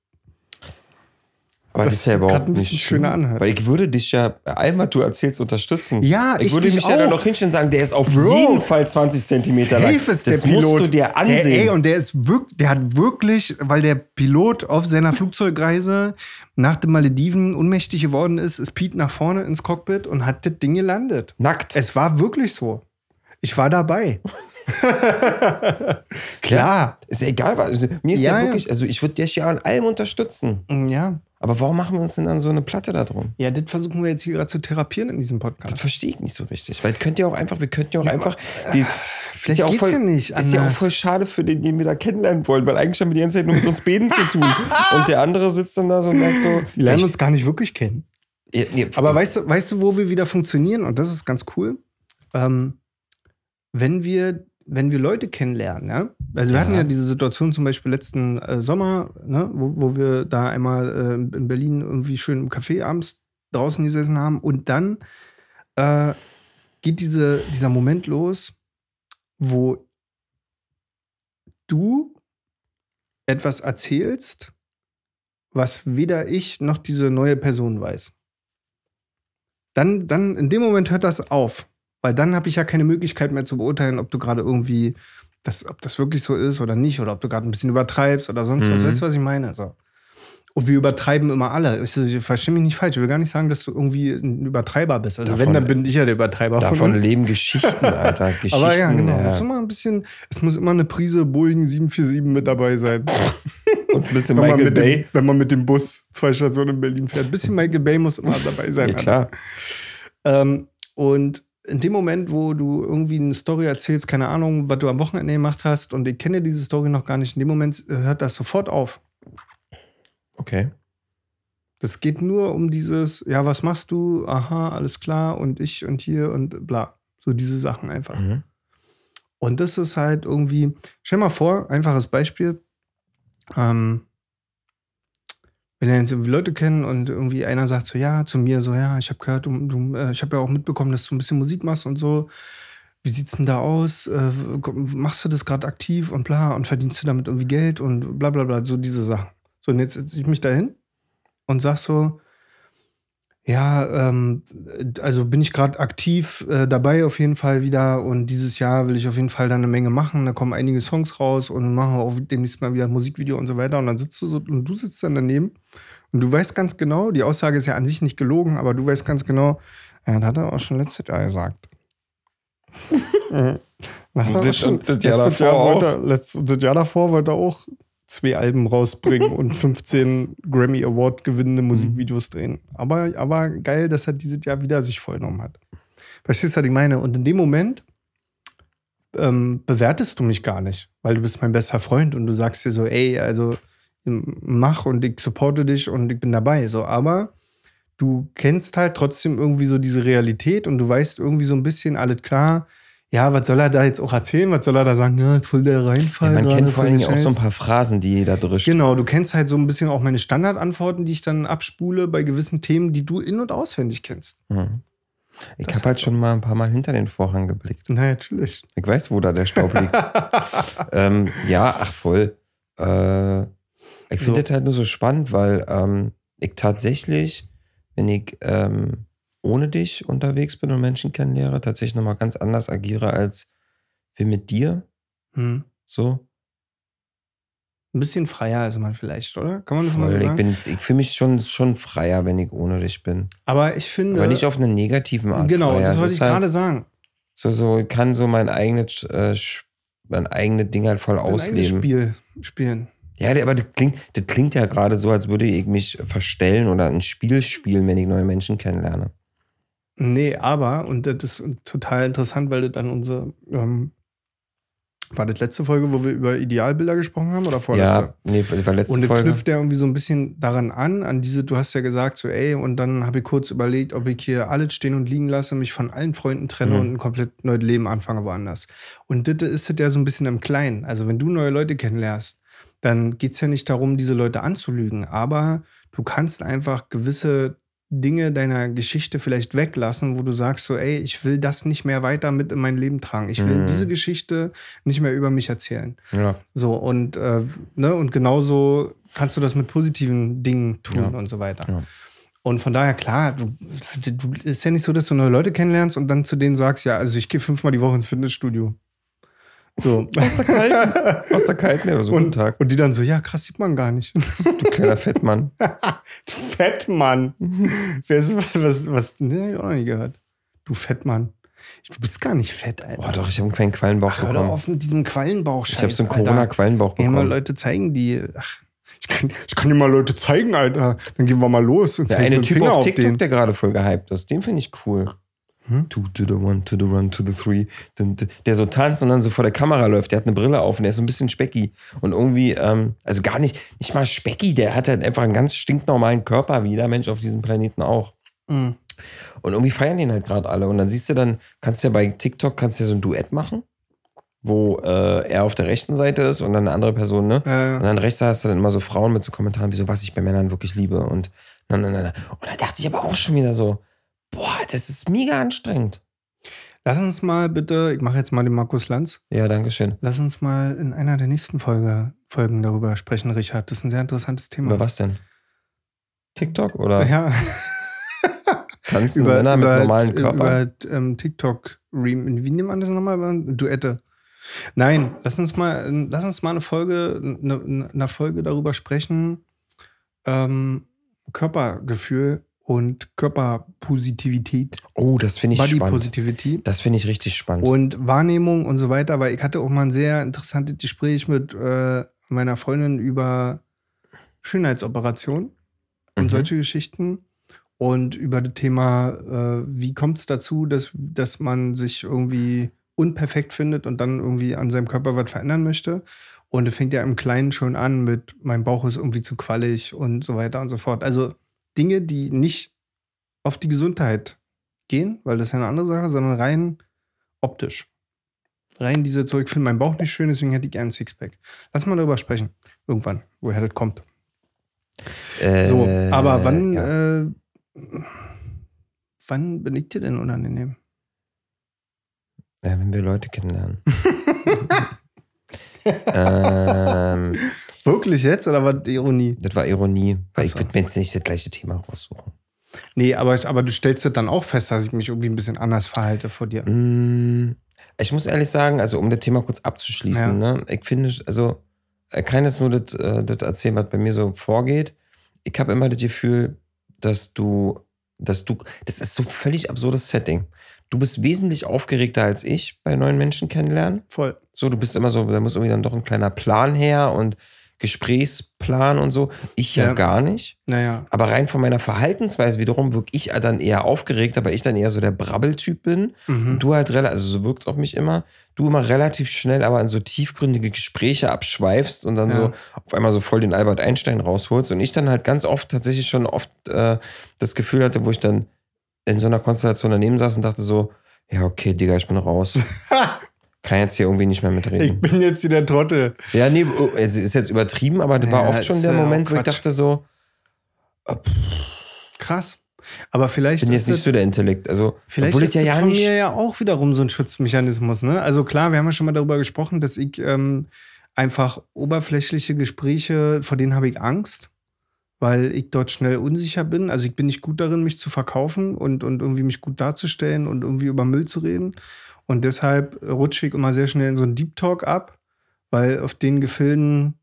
Aber Das das, ist ja überhaupt ein nicht schöner anhört. Weil ich würde dich ja, was du erzählst, unterstützen. Ja, ich, ich würde dich mich ja dann auch. noch hinstellen und sagen, der ist auf Bro, jeden Fall 20 Zentimeter lang. Ist das der Pilot. musst du dir ansehen. Der, ey, und der ist wirklich, der hat wirklich, weil der Pilot auf seiner Flugzeugreise nach den Malediven ohnmächtig geworden ist, ist Pete nach vorne ins Cockpit und hat das Ding gelandet. Nackt. Es war wirklich so. Ich war dabei. Klar. Ist ja egal, was. Mir ist Ja, ja. wirklich, also ich würde dich ja an allem unterstützen. Ja. Aber warum machen wir uns denn dann so eine Platte da drum? Ja, das versuchen wir jetzt hier gerade zu therapieren in diesem Das Podcast. verstehe ich nicht so richtig. Weil könnt ihr auch einfach, wir könnten ja auch einfach. Wir, vielleicht ist ja auch geht's voll, ja nicht Ist ja auch anders. voll schade für den, den wir da kennenlernen wollen, weil eigentlich haben wir die ganze Zeit nur mit uns Beten zu tun. Und der andere sitzt dann da so und sagt so. Die lernen uns gar nicht wirklich kennen. Ja, nee, Aber weißt du, weißt du, wo wir wieder funktionieren? Und das ist ganz cool. Ähm, wenn wir, wenn wir Leute kennenlernen, ja, Also wir hatten Ja. ja diese Situation zum Beispiel letzten äh, Sommer, ne, wo, wo wir da einmal äh, in Berlin irgendwie schön im Café abends draußen gesessen haben und dann äh, geht diese, dieser Moment los, wo du etwas erzählst, was weder ich noch diese neue Person weiß. Dann, dann in dem Moment hört das auf, weil dann habe ich ja keine Möglichkeit mehr zu beurteilen, ob du gerade irgendwie, das, ob das wirklich so ist oder nicht, oder ob du gerade ein bisschen übertreibst oder sonst was. Mhm. Weißt du, was ich meine? So. Und wir übertreiben immer alle. Ich, ich verstehe mich nicht falsch. Ich will gar nicht sagen, dass du irgendwie ein Übertreiber bist. Also Davon- wenn, dann bin ich ja der Übertreiber von Davon leben Geschichten, Alter. Geschichten. Aber ja, genau. ja. Muss immer ein bisschen, es muss immer eine Prise Boeing 747 mit dabei sein. Und ein bisschen wenn, Michael Bay. dem, wenn man mit dem Bus zwei Stationen in Berlin fährt. Ein bisschen Michael Bay muss immer dabei sein. Ja, klar. Ähm, und in dem Moment, wo du irgendwie eine Story erzählst, keine Ahnung, was du am Wochenende gemacht hast, und ich kenne diese Story noch gar nicht, in dem Moment äh, hört das sofort auf. Okay. Das geht nur um dieses, ja, was machst du? Aha, alles klar, und ich und hier und bla. So diese Sachen einfach. Mhm. Und das ist halt irgendwie, stell mal vor, einfaches Beispiel. Ähm, wenn wir jetzt irgendwie Leute kennen und irgendwie einer sagt so, ja, zu mir so, ja, ich habe gehört, du, du, äh, ich habe ja auch mitbekommen, dass du ein bisschen Musik machst und so. Wie sieht's denn da aus? Äh, machst du das gerade aktiv und bla und verdienst du damit irgendwie Geld und bla bla bla, so diese Sachen. So, und jetzt setze ich mich da hin und sag so, ja, ähm, also bin ich gerade aktiv äh, dabei auf jeden Fall wieder und dieses Jahr will ich auf jeden Fall da eine Menge machen. Da kommen einige Songs raus und machen auch demnächst mal wieder ein Musikvideo und so weiter. Und dann sitzt du so und du sitzt dann daneben und du weißt ganz genau, die Aussage ist ja an sich nicht gelogen, aber du weißt ganz genau, ja, das hat er auch schon letztes Jahr gesagt. Mhm. Das- schon- das Jahr letztes davor Jahr wollte letzt- das Jahr davor wollte er auch zwei Alben rausbringen und 15 Grammy Award gewinnende Musikvideos drehen. Aber, aber geil, dass er dieses Jahr wieder sich vorgenommen hat. Verstehst du, was ich meine? Und in dem Moment ähm, bewertest du mich gar nicht, weil du bist mein bester Freund und du sagst dir so, ey, also mach und ich supporte dich und ich bin dabei. So, aber du kennst halt trotzdem irgendwie so diese Realität und du weißt irgendwie so ein bisschen, alles klar, ja, was soll er da jetzt auch erzählen? Was soll er da sagen? Ja, voll der Reinfall. Ja, man kennt vor allen der Dingen auch so ein paar Phrasen, die jeder drischt. Genau, du kennst halt so ein bisschen auch meine Standardantworten, die ich dann abspule bei gewissen Themen, die du in- und auswendig kennst. Mhm. Ich habe halt schon mal ein paar Mal hinter den Vorhang geblickt. Na, natürlich. Ich weiß, wo da der Staub liegt. ähm, ja, ach voll. Äh, ich finde So. das halt nur so spannend, weil ähm, ich tatsächlich, wenn ich ähm, ohne dich unterwegs bin und Menschen kennenlehre, tatsächlich nochmal ganz anders agiere als wir mit dir. Hm. So. Ein bisschen freier ist man vielleicht, oder? Kann man das mal Voll. Ich, sagen? bin- ich fühle mich schon, schon freier, wenn ich ohne dich bin. Aber ich finde. Aber nicht auf eine negativen Art. Genau, freier. das wollte ich halt gerade sagen. So, so, ich kann so mein eigenes, äh, mein eigenes Ding halt voll Ein eigenes ausleben. Spiel spielen. Ja, aber das klingt, das klingt ja gerade so, als würde ich mich verstellen oder ein Spiel spielen, wenn ich neue Menschen kennenlerne. Nee, aber, und das ist total interessant, weil das dann unsere. Ähm, war das letzte Folge, wo wir über Idealbilder gesprochen haben oder vorletzte? Ja, nee, das war letzte Und das Folge. knüpft ja irgendwie so ein bisschen daran an, an diese, du hast ja gesagt, so, ey, und dann habe ich kurz überlegt, ob ich hier alles stehen und liegen lasse, mich von allen Freunden trenne Mhm. und ein komplett neues Leben anfange woanders. Und das ist das ja so ein bisschen im Kleinen. Also, wenn du neue Leute kennenlernst, dann geht es ja nicht darum, diese Leute anzulügen, aber du kannst einfach gewisse Dinge deiner Geschichte vielleicht weglassen, wo du sagst so, ey, ich will das nicht mehr weiter mit in mein Leben tragen. Ich will Mhm. diese Geschichte nicht mehr über mich erzählen. Ja. So, und, äh, ne, und genauso kannst du das mit positiven Dingen tun Ja. und so weiter. Ja. Und von daher, klar, du, du ist ja nicht so, dass du neue Leute kennenlernst und dann zu denen sagst, ja, also ich gehe fünfmal die Woche ins Fitnessstudio. So. Aus der kalten, aus der kalten, ja, so guten Und, Tag. und die dann so, ja, krass, sieht man gar nicht. Du kleiner Fettmann. du Fettmann. Wer ist, was, was, ne, hab ich auch noch nie gehört. Du Fettmann. Du bist gar nicht fett, Alter. Boah, doch, ich habe einen kleinen Quallenbauch Ach, hör doch bekommen. auf mit diesem Quallenbauch Ich habe so einen Corona-Quallenbauch Ey, mal bekommen. Leute zeigen die. Ach, ich kann, ich kann dir mal Leute zeigen, Alter. Dann gehen wir mal los und Der zeigen eine Typ Finger auf TikTok, den. der gerade voll gehypt ist, den finde ich cool. Hm? Two to the one, to the one, to the three. Der so tanzt und dann so vor der Kamera läuft. Der hat eine Brille auf und der ist so ein bisschen specky. Und irgendwie, ähm, also gar nicht, nicht mal specky, der hat halt einfach einen ganz stinknormalen Körper, wie jeder Mensch auf diesem Planeten auch. Mhm. Und irgendwie feiern den halt gerade alle. Und dann siehst du dann, kannst du ja bei TikTok, kannst du ja so ein Duett machen. wo äh, er auf der rechten Seite ist und dann eine andere Person, ne? Ja, Und ja. dann rechts hast du dann immer so Frauen mit so Kommentaren, wie so, was ich bei Männern wirklich liebe. Und, na, na, na, na. und da dachte ich aber auch schon wieder so, boah, das ist mega anstrengend. Lass uns mal bitte, ich mache jetzt mal den Markus Lanz, Ja, danke schön. lass uns mal in einer der nächsten Folge, Folgen darüber sprechen, Richard. Das ist ein sehr interessantes Thema. Über was denn? TikTok oder Ja, tanzen über, Männer mit über, normalen Körpern? über ähm, TikTok, wie nennt man das nochmal? Duette. Nein, lass uns mal, lass uns mal eine Folge, eine, eine Folge darüber sprechen, ähm, Körpergefühl und Körperpositivität, oh, das finde ich Body spannend. Positivity Das finde ich richtig spannend. und Wahrnehmung und so weiter, weil ich hatte auch mal ein sehr interessantes Gespräch mit äh, meiner Freundin über Schönheitsoperation und Mhm. solche Geschichten und über das Thema, äh, wie kommt es dazu, dass, dass man sich irgendwie unperfekt findet und dann irgendwie an seinem Körper was verändern möchte. Und es fängt ja im Kleinen schon an mit, mein Bauch ist irgendwie zu quallig und so weiter und so fort. Also Dinge, die nicht auf die Gesundheit gehen, weil das ist ja eine andere Sache, sondern rein optisch. Rein diese Zeug, ich finde meinen Bauch nicht schön, deswegen hätte ich gerne ein Sixpack. Lass mal darüber sprechen. Irgendwann, woher das kommt. Äh, So, aber wann, ja. äh, wann bin ich dir denn unangenehm? Ja, wenn wir Leute kennenlernen. ähm, Wirklich jetzt oder war das Ironie? das war Ironie, weil Ach ich so. würde mir jetzt nicht das gleiche Thema raussuchen. Nee, aber, aber du stellst das dann auch fest, dass ich mich irgendwie ein bisschen anders verhalte vor dir. Mm, Ich muss ehrlich sagen, also um das Thema kurz abzuschließen, Ja. ne, ich finde, also, ich kann jetzt nur das, äh, das erzählen, was bei mir so vorgeht. Ich habe immer das Gefühl, dass du, dass du, das ist so ein völlig absurdes Setting. Du bist wesentlich aufgeregter als ich bei neuen Menschen kennenlernen. Voll. So, du bist immer so, da muss irgendwie dann doch ein kleiner Plan her und Gesprächsplan und so. Ich ja, Ja. gar nicht. Naja. Aber rein von meiner Verhaltensweise wiederum wirke ich dann eher aufgeregt, aber ich dann eher so der Brabbeltyp bin. Mhm. Und du halt relativ, also so wirkt es auf mich immer, du immer relativ schnell aber in so tiefgründige Gespräche abschweifst und dann Ja. so auf einmal so voll den Albert Einstein rausholst. Und ich dann halt ganz oft tatsächlich schon oft äh, das Gefühl hatte, wo ich dann in so einer Konstellation daneben saß und dachte so, ja, okay, Digga, ich bin raus. Kann jetzt hier irgendwie nicht mehr Ich mitreden. bin jetzt hier der Trottel. Ja, nee, oh, es ist jetzt übertrieben, aber das war Ja, oft schon der Moment, wo ich dachte so, Krass. Aber vielleicht ich bin jetzt nicht so der Intellekt. Also, vielleicht obwohl ist ich ja das ja von nicht mir ja auch wiederum so ein Schutzmechanismus. Ne? Also klar, wir haben ja schon mal darüber gesprochen, dass ich ähm, einfach oberflächliche Gespräche, vor denen habe ich Angst, weil ich dort schnell unsicher bin. Also ich bin nicht gut darin, mich zu verkaufen und, und irgendwie mich gut darzustellen und irgendwie über Müll zu reden. Und deshalb rutsche ich immer sehr schnell in so einen Deep Talk ab, weil auf den Gefilden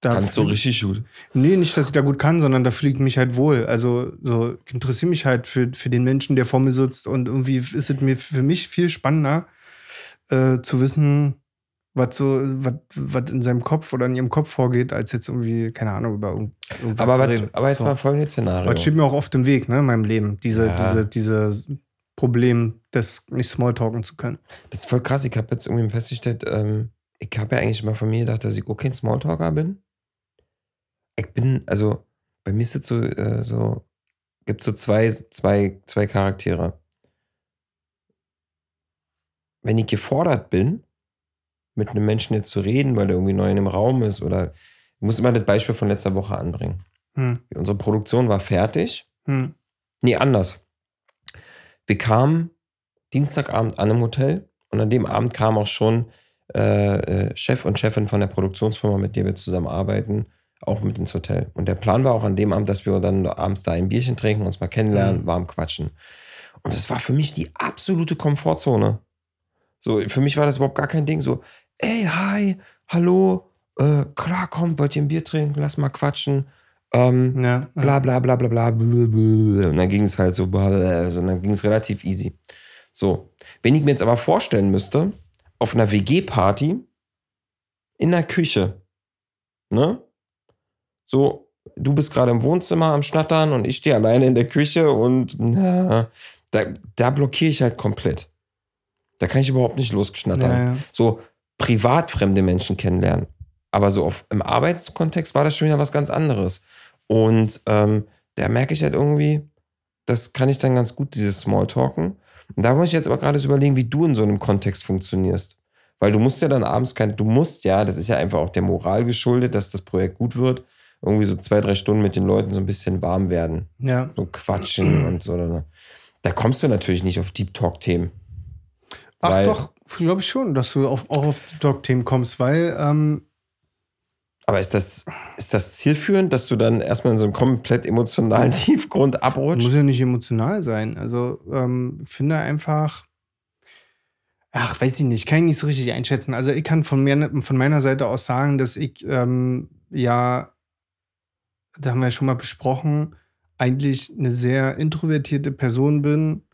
da kannst du richtig gut. Nee, nicht, dass ich da gut kann, sondern da fühle ich mich halt wohl. Also so, ich interessiere mich halt für, für den Menschen, der vor mir sitzt. Und irgendwie ist es mir für mich viel spannender, äh, zu wissen, was so, was, was in seinem Kopf oder in ihrem Kopf vorgeht, als jetzt irgendwie, keine Ahnung, über irgend- irgendwas Aber, zu reden. aber jetzt so. mal folgendes Szenario. Was steht mir auch oft im Weg, ne, in meinem Leben. Diese, Ja. diese, diese Problem, das nicht Smalltalken zu können. Das ist voll krass. Ich habe jetzt irgendwie festgestellt, ähm, ich habe ja eigentlich immer von mir gedacht, dass ich auch kein Smalltalker bin. Ich bin, also bei mir ist es so, äh, so gibt so zwei, zwei, zwei Charaktere. Wenn ich gefordert bin, mit einem Menschen jetzt zu reden, weil der irgendwie neu in dem Raum ist oder ich muss immer das Beispiel von letzter Woche anbringen. Hm. Unsere Produktion war fertig. Hm. Nee, anders. Wir kamen Dienstagabend an im Hotel und an dem Abend kam auch schon äh, äh, Chef und Chefin von der Produktionsfirma, mit der wir zusammenarbeiten, auch mit ins Hotel. Und der Plan war auch an dem Abend, dass wir dann abends da ein Bierchen trinken, uns mal kennenlernen, Mhm. warm quatschen. Und das war für mich die absolute Komfortzone. So, für mich war das überhaupt gar kein Ding. So, ey, hi, hallo, äh, klar, komm, wollt ihr ein Bier trinken, lass mal quatschen. Ähm, Ja, bla bla bla bla bla. bla. Und dann ging es halt so, also dann ging es relativ easy. So, wenn ich mir jetzt aber vorstellen müsste, auf einer WG-Party in der Küche, ne? So, du bist gerade im Wohnzimmer am Schnattern und ich stehe alleine in der Küche und na, da, da blockiere ich halt komplett. Da kann ich überhaupt nicht losschnattern ja, ja. so privat fremde Menschen kennenlernen. Aber so auf, im Arbeitskontext war das schon wieder was ganz anderes. Und ähm, da merke ich halt irgendwie, das kann ich dann ganz gut, dieses Smalltalken. Und da muss ich jetzt aber gerade so überlegen, wie du in so einem Kontext funktionierst. Weil du musst ja dann abends kein, du musst ja, das ist ja einfach auch der Moral geschuldet, dass das Projekt gut wird, irgendwie so zwei, drei Stunden mit den Leuten so ein bisschen warm werden. Ja. So quatschen und so. Da kommst du natürlich nicht auf Deep Talk-Themen. Ach Weil- doch, glaube ich schon, dass du auf, auch auf die Talk-Themen kommst, weil ähm, Aber ist das, ist das zielführend, dass du dann erstmal in so einen komplett emotionalen Tiefgrund abrutscht? muss ja nicht emotional sein. Also ähm, finde einfach, ach, weiß ich nicht, kann ich nicht so richtig einschätzen. Also ich kann von, mir, von meiner Seite aus sagen, dass ich ähm, ja, da haben wir ja schon mal besprochen, eigentlich eine sehr introvertierte Person bin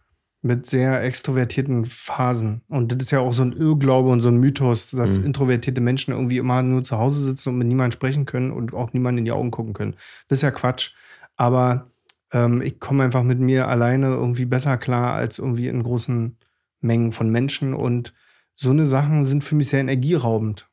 mit sehr extrovertierten Phasen. Und das ist ja auch so ein Irrglaube und so ein Mythos, dass Mhm. introvertierte Menschen irgendwie immer nur zu Hause sitzen und mit niemandem sprechen können und auch niemandem in die Augen gucken können. Das ist ja Quatsch. Aber ähm, ich komme einfach mit mir alleine irgendwie besser klar als irgendwie in großen Mengen von Menschen. Und so eine Sachen sind für mich sehr energieraubend.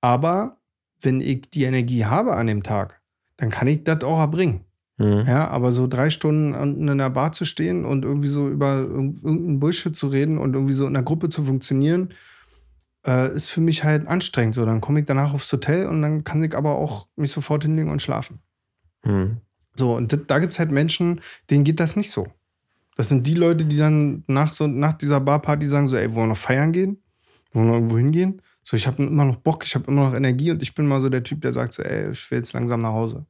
Aber wenn ich die Energie habe an dem Tag, dann kann ich das auch erbringen. Mhm. Ja, aber so drei Stunden unten in der Bar zu stehen und irgendwie so über irg- irgendeinen Bullshit zu reden und irgendwie so in einer Gruppe zu funktionieren, äh, ist für mich halt anstrengend. So, dann komme ich danach aufs Hotel und dann kann ich aber auch mich sofort hinlegen und schlafen. Mhm. So, und da gibt es halt Menschen, denen geht das nicht so. Das sind die Leute, die dann nach, so, nach dieser Barparty sagen: so, ey, wollen wir noch feiern gehen? Wollen wir noch irgendwo hingehen? So, ich habe immer noch Bock, ich habe immer noch Energie und ich bin mal so der Typ, der sagt so, ey, ich will jetzt langsam nach Hause.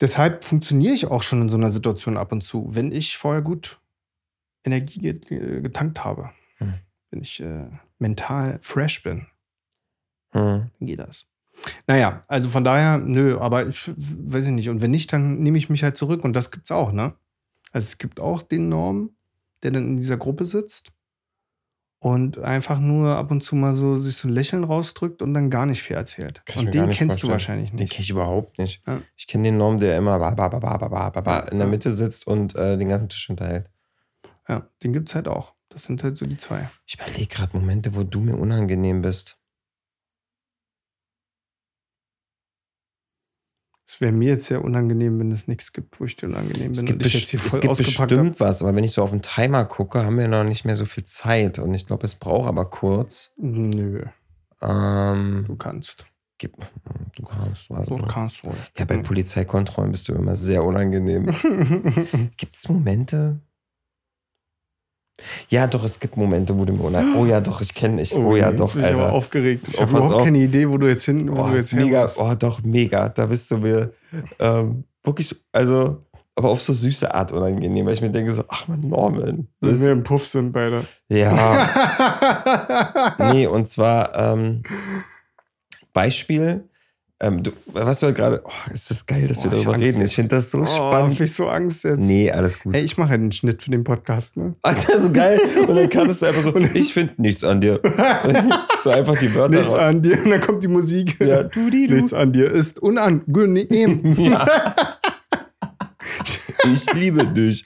Deshalb funktioniere ich auch schon in so einer Situation ab und zu, wenn ich vorher gut Energie äh, getankt habe. Hm. Wenn ich äh, mental fresh bin Mhm. dann geht das. Naja, also von daher, nö, aber ich weiß ich nicht. Und wenn nicht, dann nehme ich mich halt zurück. Und das gibt's auch, ne? Also es gibt auch den Norm, der dann in dieser Gruppe sitzt und einfach nur ab und zu mal so sich so ein Lächeln rausdrückt und dann gar nicht viel erzählt. Kann und den kennst vorstellen. du wahrscheinlich nicht. Den kenne ich überhaupt nicht. Ja. Ich kenne den Norm, der immer in der Mitte sitzt und äh, den ganzen Tisch unterhält. Ja, den gibt es halt auch. Das sind halt so die zwei. Ich überlege gerade Momente, wo du mir unangenehm bist. Es wäre mir jetzt sehr unangenehm, wenn es nichts gibt, wo ich dir unangenehm Es bin gibt, und ich best- jetzt hier es gibt bestimmt was, aber wenn ich so auf den Timer gucke, haben wir noch nicht mehr so viel Zeit. Und ich glaube, es braucht aber kurz. Nö, Ähm, du kannst. gib, du kannst. Also, So kannst du. ja, bei Polizeikontrollen bist du immer sehr unangenehm. Gibt es Momente? Ja, doch, es gibt Momente, wo du mir unangenehm. Oh ja, doch, ich kenne ich. Oh, ja, jetzt doch, bin ich aber aufgeregt. Ich Oh, habe überhaupt auf. keine Idee, wo du jetzt hin, wo Oh, du jetzt mega. herkommst. Oh, doch, mega. Da bist du mir ähm, wirklich, also, aber auf so süße Art unangenehm, weil ich mir denke so, ach man, Norman. Das, wir im Puff sind beide. ja, nee, und zwar ähm, Beispiel. Ähm, du, was du halt gerade, oh, ist das geil, dass wir Boah, ich darüber Angst reden. Ich jetzt. finde das so Oh, spannend. hab ich so Angst jetzt. Nee, alles gut. Ey, ich mache den Schnitt für den Podcast, ne? Also so geil. Und dann kannst du einfach so, ich finde nichts an dir. so einfach die Wörter Nichts raus. an dir. Und dann kommt die Musik. Ja, du, die, du. Nichts an dir ist unangenehm. Ja. Ich liebe dich.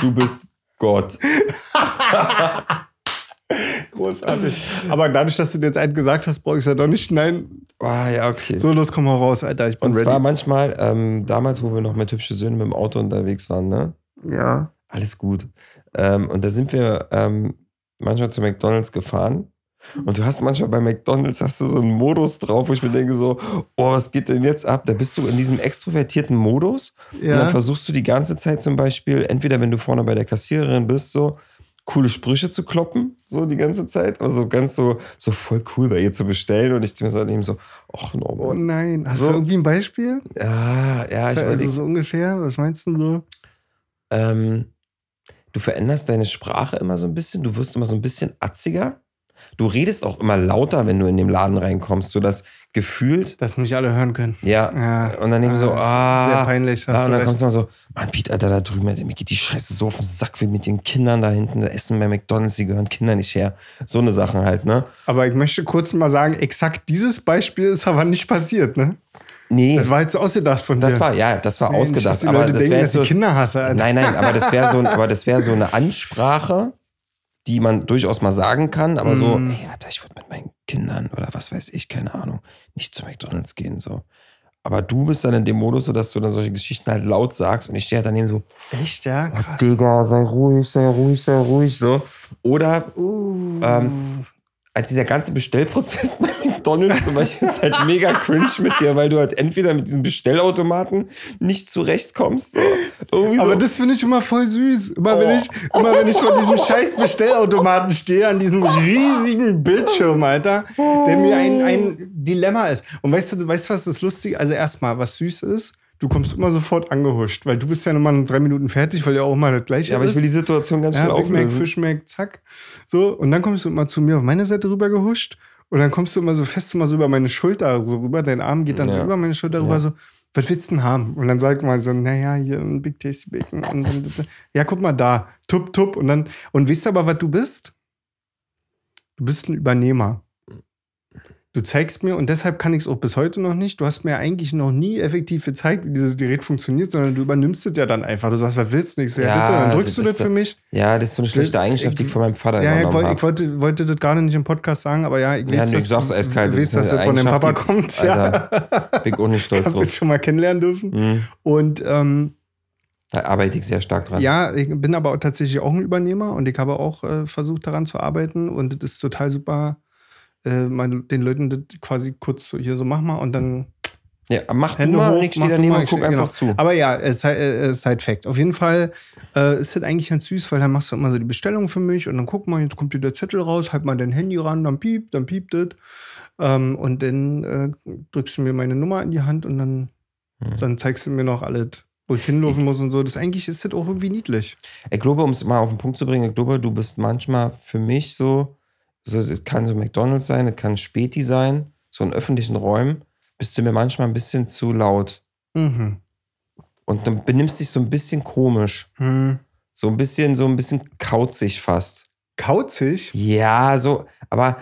Du bist Gott. Großartig. Aber dadurch, dass du dir jetzt einen gesagt hast, brauche ich es ja doch nicht schneiden. Ah, ja, okay. So, los, komm mal raus, Alter. Ich bin Und ready. zwar manchmal, ähm, damals, wo wir noch mit hübsche Söhne mit dem Auto unterwegs waren, ne? ja. Alles gut. Ähm, und da sind wir ähm, manchmal zu McDonalds gefahren. Und du hast manchmal bei McDonalds hast du so einen Modus drauf, wo ich mir denke so, oh, was geht denn jetzt ab? Da bist du in diesem extrovertierten Modus Und dann Ja. versuchst du die ganze Zeit zum Beispiel, entweder wenn du vorne bei der Kassiererin bist, so coole Sprüche zu kloppen, so die ganze Zeit, also ganz so, so voll cool bei ihr zu bestellen. Und ich mir dann eben so, ach, Oh Norman. nein. Hast So. du irgendwie ein Beispiel? Ja, ja, ich also überleg, so ungefähr. Was meinst du so? ähm, du veränderst deine Sprache immer so ein bisschen, du wirst immer so ein bisschen atziger. Du redest auch immer lauter, wenn du in den Laden reinkommst, so dass gefühlt, Dass mich alle hören können. ja, Ja. und dann eben so, ist ah, Sehr peinlich. Ja, und dann kommst du mal so, Mann, Pete, Alter, da drüben, mir geht die Scheiße so auf den Sack wie mit den Kindern da hinten, da essen bei McDonalds, die gehören Kinder nicht her. So eine Sachen halt, ne? Aber ich möchte kurz mal sagen, exakt dieses Beispiel ist aber nicht passiert, ne? Nee, Das war jetzt ausgedacht von dir. das war, ja, das war Nee, nicht, ausgedacht. die aber das wäre dass so. ich Kinder hasse, Alter. Nein, nein, aber das wäre so, aber das wäre so eine Ansprache, die man durchaus mal sagen kann, aber so, Mm. hey, Alter, ich würde mit meinen Kindern oder was weiß ich, keine Ahnung, nicht zu McDonalds gehen, so. Aber du bist dann in dem Modus, so dass du dann solche Geschichten halt laut sagst und ich stehe halt daneben so, Echt, ja? Krass. Digga, sei ruhig, sei ruhig, sei ruhig, so. Oder Uh. Ähm, als dieser ganze Bestellprozess bei McDonalds zum Beispiel ist halt mega cringe mit dir, weil du halt entweder mit diesem Bestellautomaten nicht zurechtkommst. So. Irgendwie Aber so. das finde ich immer voll süß. Immer, wenn Oh. ich, immer wenn ich vor diesem scheiß Bestellautomaten stehe, an diesem riesigen Bildschirm, Alter, der mir ein, ein Dilemma ist. Und weißt du, weißt du, was das Lustige Also erstmal, was süß ist, du kommst immer sofort angehuscht, weil du bist ja nochmal in drei Minuten fertig, weil ja auch mal das gleiche ja, aber ist. ich will die Situation ganz schnell ja, Big Mac, auflösen. Fish Mac, zack. So, und dann kommst du immer zu mir auf meine Seite rüber gehuscht. Und dann kommst du immer so fest immer so über meine Schulter so rüber. Dein Arm geht dann so Ja. über meine Schulter rüber, Ja. so, was willst du denn haben? Und dann sag mal so, naja, hier ein Big Tasty Bacon. Und dann, ja, guck mal da, tup, tup. Und dann, und weißt du aber, was du bist? Du bist ein Übernehmer. Du zeigst mir, und deshalb kann ich es auch bis heute noch nicht, du hast mir eigentlich noch nie effektiv gezeigt, wie dieses Gerät funktioniert, sondern du übernimmst es ja dann einfach. Du sagst, was willst du? Ich so, ja, Ja, bitte, dann drückst das du das ist für so- mich. Ja, das ist so eine schlechte Eigenschaft, die ich von meinem Vater Ja, ich, übernommen wollte, ich wollte, wollte das gerade nicht im Podcast sagen, aber ja, ich Ja, weiß, nee, dass, ich sag's eiskalt, das weiß, ist dass das von dem Papa die- kommt. Ja, Alter, bin ich auch nicht stolz hab ich drauf. schon mal kennenlernen dürfen. Mhm. Und ähm, Da arbeite ich sehr stark dran. ja, ich bin aber auch tatsächlich auch ein Übernehmer und ich habe auch äh, versucht, daran zu arbeiten. Und das ist total super, äh, mein, den Leuten das quasi kurz so hier so mach mal und dann Ja, mach Hände du mal hoch, ich stehe daneben mal, und guck einfach genau. zu. Aber ja, äh, Side, äh, Side Fact. Auf jeden Fall äh, ist das eigentlich ganz süß, weil dann machst du immer so die Bestellung für mich und dann guck mal, jetzt kommt dir der Zettel raus, halt mal dein Handy ran, dann piept, dann piept das. Ähm, und dann äh, drückst du mir meine Nummer in die Hand und dann, Hm. dann zeigst du mir noch alles, wo ich hinlaufen muss und so. Das eigentlich ist das auch irgendwie niedlich. Ich glaube, um es mal auf den Punkt zu bringen, ich glaube, du bist manchmal für mich so, so es kann so McDonalds sein, es kann Späti sein, so in öffentlichen Räumen, bist du mir manchmal ein bisschen zu laut. Mhm. Und dann benimmst dich so ein bisschen komisch. Hm. So ein bisschen, so ein bisschen kauzig fast. Kauzig, Ja, so, aber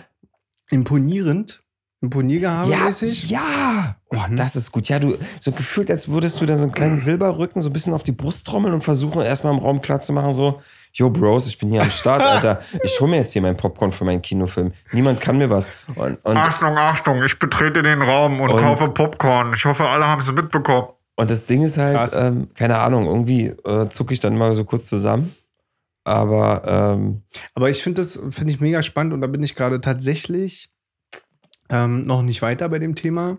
imponierend, ja, imponiergehabemäßig. ja. Oh, Mhm. das ist gut. Ja, du, so gefühlt, als würdest du dann so einen kleinen Silberrücken so ein bisschen auf die Brust trommeln und versuchen, erstmal im Raum klar zu machen, so, yo, Bros, ich bin hier am Start, Alter. Ich hole mir jetzt hier mein Popcorn für meinen Kinofilm. Niemand kann mir was. Und, und, Achtung, Achtung, ich betrete den Raum und, Und- kaufe Popcorn. Ich hoffe, alle haben es mitbekommen. und das Ding ist halt, ähm, keine Ahnung, irgendwie äh, zucke ich dann mal so kurz zusammen. Aber ähm, Aber ich finde das finde ich mega spannend und da bin ich gerade tatsächlich ähm, noch nicht weiter bei dem Thema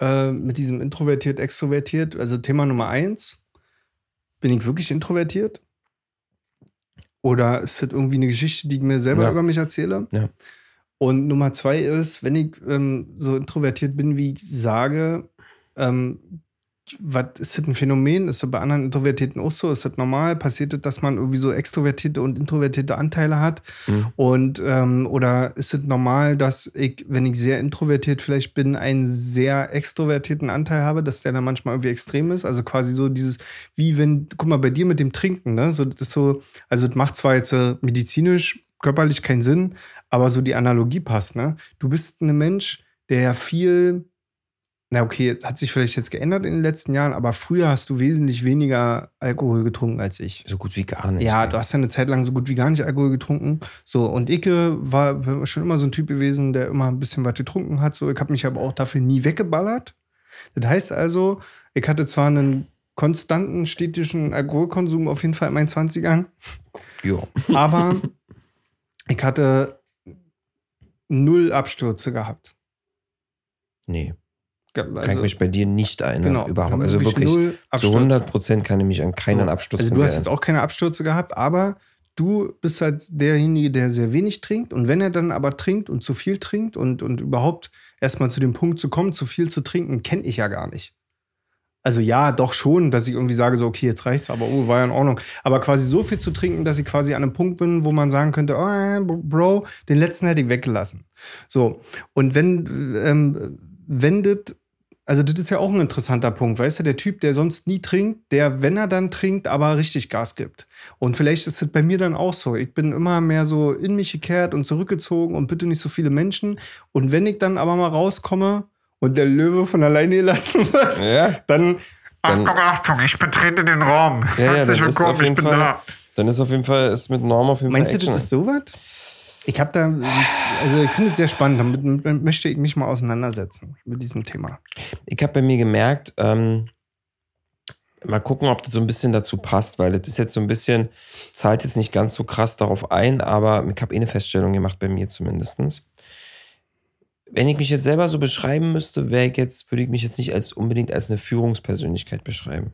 äh, mit diesem introvertiert, extrovertiert. Also Thema Nummer eins: Bin ich wirklich introvertiert? Oder ist das irgendwie eine Geschichte, die ich mir selber Ja. über mich erzähle? Ja. Und Nummer zwei ist, wenn ich ähm, so introvertiert bin, wie ich sage, ähm, was ist das ein Phänomen? Ist das bei anderen Introvertierten auch so? Ist das normal? Passiert das, dass man irgendwie so extrovertierte und introvertierte Anteile hat? Mhm. Und ähm, oder ist es normal, dass ich, wenn ich sehr introvertiert vielleicht bin, einen sehr extrovertierten Anteil habe, dass der dann manchmal irgendwie extrem ist? Also quasi so dieses, wie wenn, guck mal, bei dir mit dem Trinken, ne? So, das ist so, also das macht zwar jetzt äh, medizinisch, körperlich keinen Sinn, aber so die Analogie passt, ne? Du bist ein Mensch, der ja viel, na okay, hat sich vielleicht jetzt geändert in den letzten Jahren, aber früher hast du wesentlich weniger Alkohol getrunken als ich. so gut wie gar nicht. Ja, ey. du hast ja eine Zeit lang so gut wie gar nicht Alkohol getrunken. So, und Icke war schon immer so ein Typ gewesen, der immer ein bisschen was getrunken hat. So, ich habe mich aber auch dafür nie weggeballert. Das heißt also, ich hatte zwar einen konstanten städtischen Alkoholkonsum auf jeden Fall in meinen 20ern, Jo. aber ich hatte null Abstürze gehabt. Nee. Also, kann ich mich bei dir nicht erinnern. genau, Überhaupt. Also wirklich, zu Abstürze. 100 Prozent kann ich mich an keinen. Absturz Also von du hast jetzt erinnern. auch keine Abstürze gehabt, aber du bist halt derjenige, der sehr wenig trinkt. Und wenn er dann aber trinkt und zu viel trinkt und, und überhaupt erstmal zu dem Punkt zu kommen, zu viel zu trinken, kenne ich ja gar nicht. Also ja, doch schon, dass ich irgendwie sage, so, okay, jetzt reicht's, aber oh, war ja in Ordnung. Aber quasi so viel zu trinken, dass ich quasi an einem Punkt bin, wo man sagen könnte, oh, äh, Bro, den letzten hätte ich weggelassen. So. Und wenn, ähm, wenn das also, das ist ja auch ein interessanter Punkt, weißt du, der Typ, der sonst nie trinkt, der, wenn er dann trinkt, aber richtig Gas gibt. Und vielleicht ist das bei mir dann auch so. Ich bin immer mehr so in mich gekehrt und zurückgezogen und bitte nicht so viele Menschen. Und wenn ich dann aber mal rauskomme und der Löwe von alleine gelassen wird, Ja, dann, Dann- Achtung, Achtung, ich betrete den Raum. Ja, ja, Herzlich ist willkommen, auf jeden ich bin Fall- da. dann ist auf jeden Fall, ist mit Norm auf jeden meinst du, Fall Action. das ist sowas? Ich habe da, also ich finde es sehr spannend, damit möchte ich mich mal auseinandersetzen mit diesem Thema. Ich habe bei mir gemerkt, ähm, mal gucken, ob das so ein bisschen dazu passt, weil das ist jetzt so ein bisschen, zahlt jetzt nicht ganz so krass darauf ein, aber ich habe eh eine Feststellung gemacht, bei mir zumindestens. Wenn ich mich jetzt selber so beschreiben müsste, wäre ich jetzt, würde ich mich jetzt nicht als unbedingt als eine Führungspersönlichkeit beschreiben.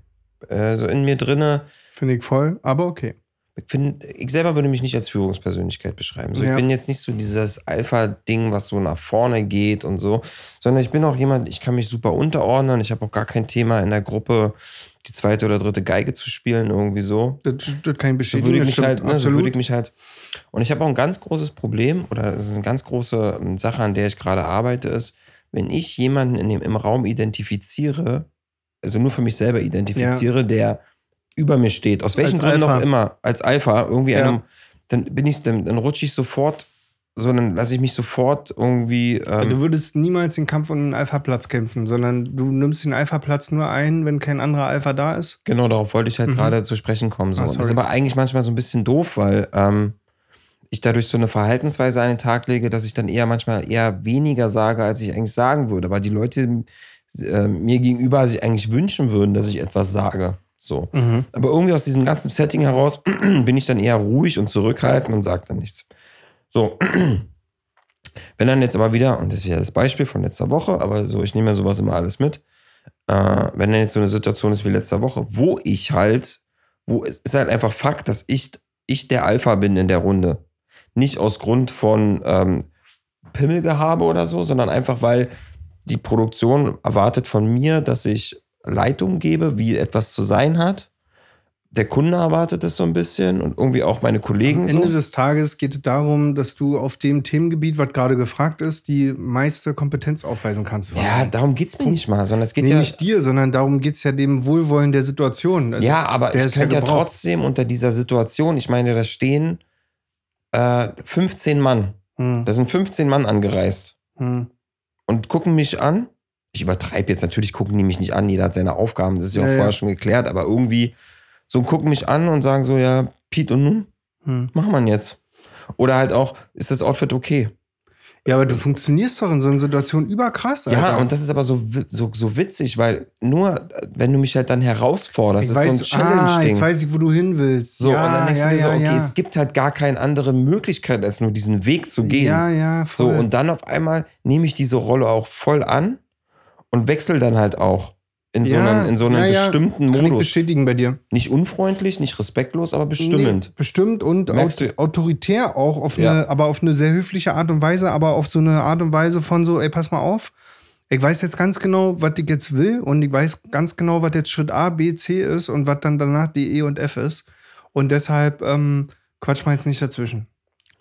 Also in mir drinne. Finde ich voll, aber okay. Ich, find, ich selber würde mich nicht als Führungspersönlichkeit beschreiben. So, Ja. Ich bin jetzt nicht so dieses Alpha-Ding, was so nach vorne geht und so, sondern ich bin auch jemand, ich kann mich super unterordnen. Ich habe auch gar kein Thema in der Gruppe die zweite oder dritte Geige zu spielen, irgendwie so. Das, das kann ich So würde ich mich stimmt halt, ne, so würde ich mich halt. Und ich habe auch ein ganz großes Problem, oder es ist eine ganz große ähm, Sache, an der ich gerade arbeite, ist, wenn ich jemanden in dem, im Raum identifiziere, also nur für mich selber identifiziere, der über mir steht, aus welchen Gründen auch immer, als Alpha, irgendwie Ja. einem, dann bin ich, dann, dann rutsche ich sofort, so dann lasse ich mich sofort irgendwie. Ähm, du würdest niemals den Kampf um den Alpha-Platz kämpfen, sondern du nimmst den Alpha-Platz nur ein, wenn kein anderer Alpha da ist. Genau, darauf wollte ich halt Mhm. gerade zu sprechen kommen. So. Ah, das ist aber eigentlich manchmal so ein bisschen doof, weil ähm, ich dadurch so eine Verhaltensweise an den Tag lege, dass ich dann eher manchmal eher weniger sage, als ich eigentlich sagen würde. Aber die Leute äh, mir gegenüber sich eigentlich wünschen würden, dass ich etwas sage. So. Aber irgendwie aus diesem ganzen Setting heraus bin ich dann eher ruhig und zurückhaltend und sage dann nichts. So. Wenn dann jetzt aber wieder, und das ist wieder das Beispiel von letzter Woche, aber so, ich nehme ja sowas immer alles mit, äh, wenn dann jetzt so eine Situation ist wie letzter Woche, wo ich halt, wo es ist halt einfach Fakt, dass ich, ich der Alpha bin in der Runde. Nicht aus Grund von ähm, Pimmelgehabe oder so, sondern einfach, weil die Produktion erwartet von mir, dass ich Leitung gebe, wie etwas zu sein hat. Der Kunde erwartet es so ein bisschen und irgendwie auch meine Kollegen. Am Ende so. des Tages geht es darum, dass du auf dem Themengebiet, was gerade gefragt ist, die meiste Kompetenz aufweisen kannst. Ja, darum geht es mir nicht mal, sondern es geht nee, ja. nicht dir, sondern darum geht es ja dem Wohlwollen der Situation. Also, ja, aber ich ja könnte ja, gebraucht. trotzdem unter dieser Situation, ich meine, da stehen äh, 15 Mann. Hm, Da sind 15 Mann angereist hm. und gucken mich an. Ich übertreibe jetzt, natürlich gucken die mich nicht an, jeder hat seine Aufgaben, das ist ja auch Ja, ja. vorher schon geklärt, aber irgendwie so gucken mich an und sagen so, ja, Pete und nun, Hm. machen wir jetzt. Oder halt auch, ist das Outfit okay? Ja, aber du funktionierst doch in so einer Situation überkrass, Alter. Ja, und das ist aber so, so, so witzig, weil nur, wenn du mich halt dann herausforderst, ich weiß, ist so ein ah, Challenge-Ding. jetzt weiß ich, wo du hin willst. So, ja, und dann denkst ja, du dir so, ja, okay, ja. es gibt halt gar keine andere Möglichkeit, als nur diesen Weg zu gehen. Ja, ja, so, voll. und dann auf einmal nehme ich diese Rolle auch voll an und wechsle dann halt auch in so Ja, einen, in so einen ja, bestimmten Modus. bestätigen bei dir. Nicht unfreundlich, nicht respektlos, aber bestimmend. Nee, bestimmt und Merkst aut du- autoritär auch, auf Ja. eine, aber auf eine sehr höfliche Art und Weise, aber auf so eine Art und Weise von so, ey, pass mal auf. Ich weiß jetzt ganz genau, was ich jetzt will und ich weiß ganz genau, was jetzt Schritt A, B, C ist und was dann danach D, E und F ist. Und deshalb ähm, quatsch mal jetzt nicht dazwischen.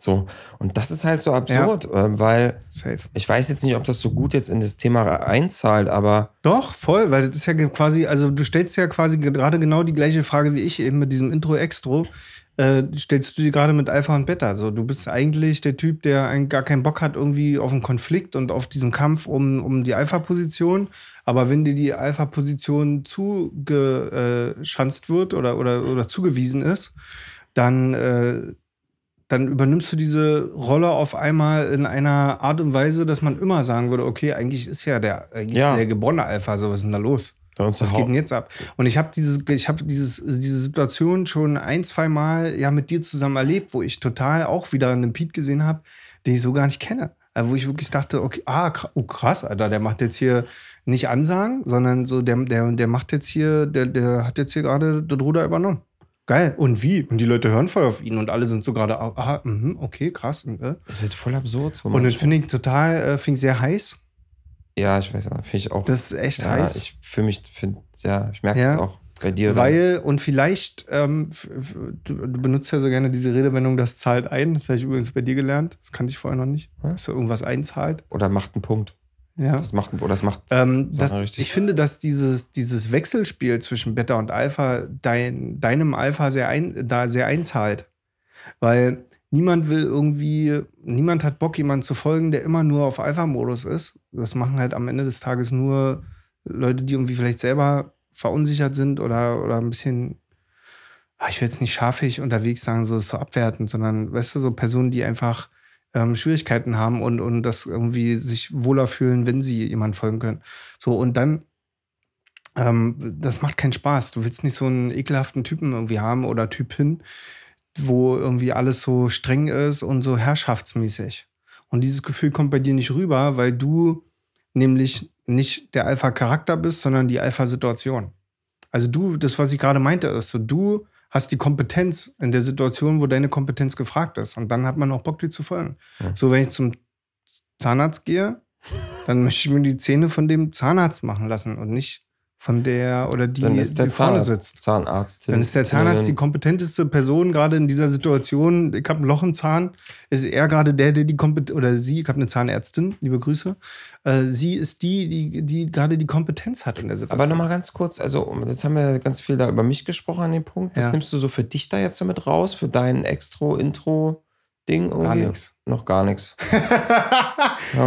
So. Und das ist halt so absurd, äh, weil Safe. ich weiß jetzt nicht, ob das so gut jetzt in das Thema einzahlt, aber Doch, voll, weil das ist ja quasi, also du stellst ja quasi gerade genau die gleiche Frage wie ich eben mit diesem Intro-Extro. Äh, stellst du dir gerade mit Alpha und Beta. So, du bist eigentlich der Typ, der einen gar keinen Bock hat irgendwie auf einen Konflikt und auf diesen Kampf um, um die Alpha-Position. Aber wenn dir die Alpha-Position zugeschanzt wird oder, oder, oder zugewiesen ist, dann, äh, dann übernimmst du diese Rolle auf einmal in einer Art und Weise, dass man immer sagen würde, okay, eigentlich ist ja der, eigentlich Ja. ist der geborene Alpha, so was ist denn da los? Was geht denn jetzt ab? Und ich habe dieses, ich habe dieses, diese Situation schon ein, zwei Mal ja mit dir zusammen erlebt, wo ich total auch wieder einen Pete gesehen habe, den ich so gar nicht kenne. Also wo ich wirklich dachte, okay, ah, oh, krass, Alter, der macht jetzt hier nicht Ansagen, sondern so, der, der, der macht jetzt hier, der, der hat jetzt hier gerade das Ruder übernommen. Geil. Und wie? Und die Leute hören voll auf ihn und alle sind so gerade, aha, mhm, okay, krass. Und, äh. Das ist halt voll absurd. So und das finde ich total, äh, finde ich sehr heiß. ja, ich weiß auch, finde ich auch. Das ist echt ja, heiß. ich für mich finde, ja, ich merke Ja. es auch bei dir. dann. Weil, und vielleicht, ähm, du, du benutzt ja so gerne diese Redewendung, das zahlt ein. Das habe ich übrigens bei dir gelernt. Das kannte ich vorher noch nicht. Ja. Dass du irgendwas einzahlt. Oder macht einen Punkt. Ja. Das macht, oder das macht. Ähm, das, richtig. ich finde, dass dieses, dieses Wechselspiel zwischen Beta und Alpha dein, deinem Alpha sehr, ein, da sehr einzahlt. Weil niemand will irgendwie, niemand hat Bock, jemandem zu folgen, der immer nur auf Alpha-Modus ist. Das machen halt am Ende des Tages nur Leute, die irgendwie vielleicht selber verunsichert sind oder, oder ein bisschen, ah, ich will jetzt nicht scharfig unterwegs sagen, so ist so abwertend, sondern weißt du, so Personen, die einfach ähm, Schwierigkeiten haben und, und das irgendwie sich wohler fühlen, wenn sie jemand folgen können. So, und dann, ähm, das macht keinen Spaß. Du willst nicht so einen ekelhaften Typen irgendwie haben oder Typin, wo irgendwie alles so streng ist und so herrschaftsmäßig. Und dieses Gefühl kommt bei dir nicht rüber, weil du nämlich nicht der Alpha-Charakter bist, sondern die Alpha-Situation. Also du, das, was ich gerade meinte, ist so, du hast die Kompetenz in der Situation, wo deine Kompetenz gefragt ist. Und dann hat man auch Bock, dir zu folgen. Ja. So, wenn ich zum Zahnarzt gehe, dann möchte ich mir die Zähne von dem Zahnarzt machen lassen und nicht von der oder die, Dann ist der die vorne Zahnarzt, sitzt. Zahnärztin. Dann ist der Zahnarzt die kompetenteste Person gerade in dieser Situation. Ich habe ein Loch im Zahn. Ist er gerade der, der die Kompetenz, oder sie, ich habe eine Zahnärztin, liebe Grüße. Äh, sie ist die, die, die gerade die Kompetenz hat in der Situation. Aber nochmal ganz kurz, also jetzt haben wir ganz viel da über mich gesprochen an dem Punkt. Was Ja. nimmst du so für dich da jetzt damit raus, für dein Extro-Intro-Ding irgendwie? Gar nix. Noch gar nichts.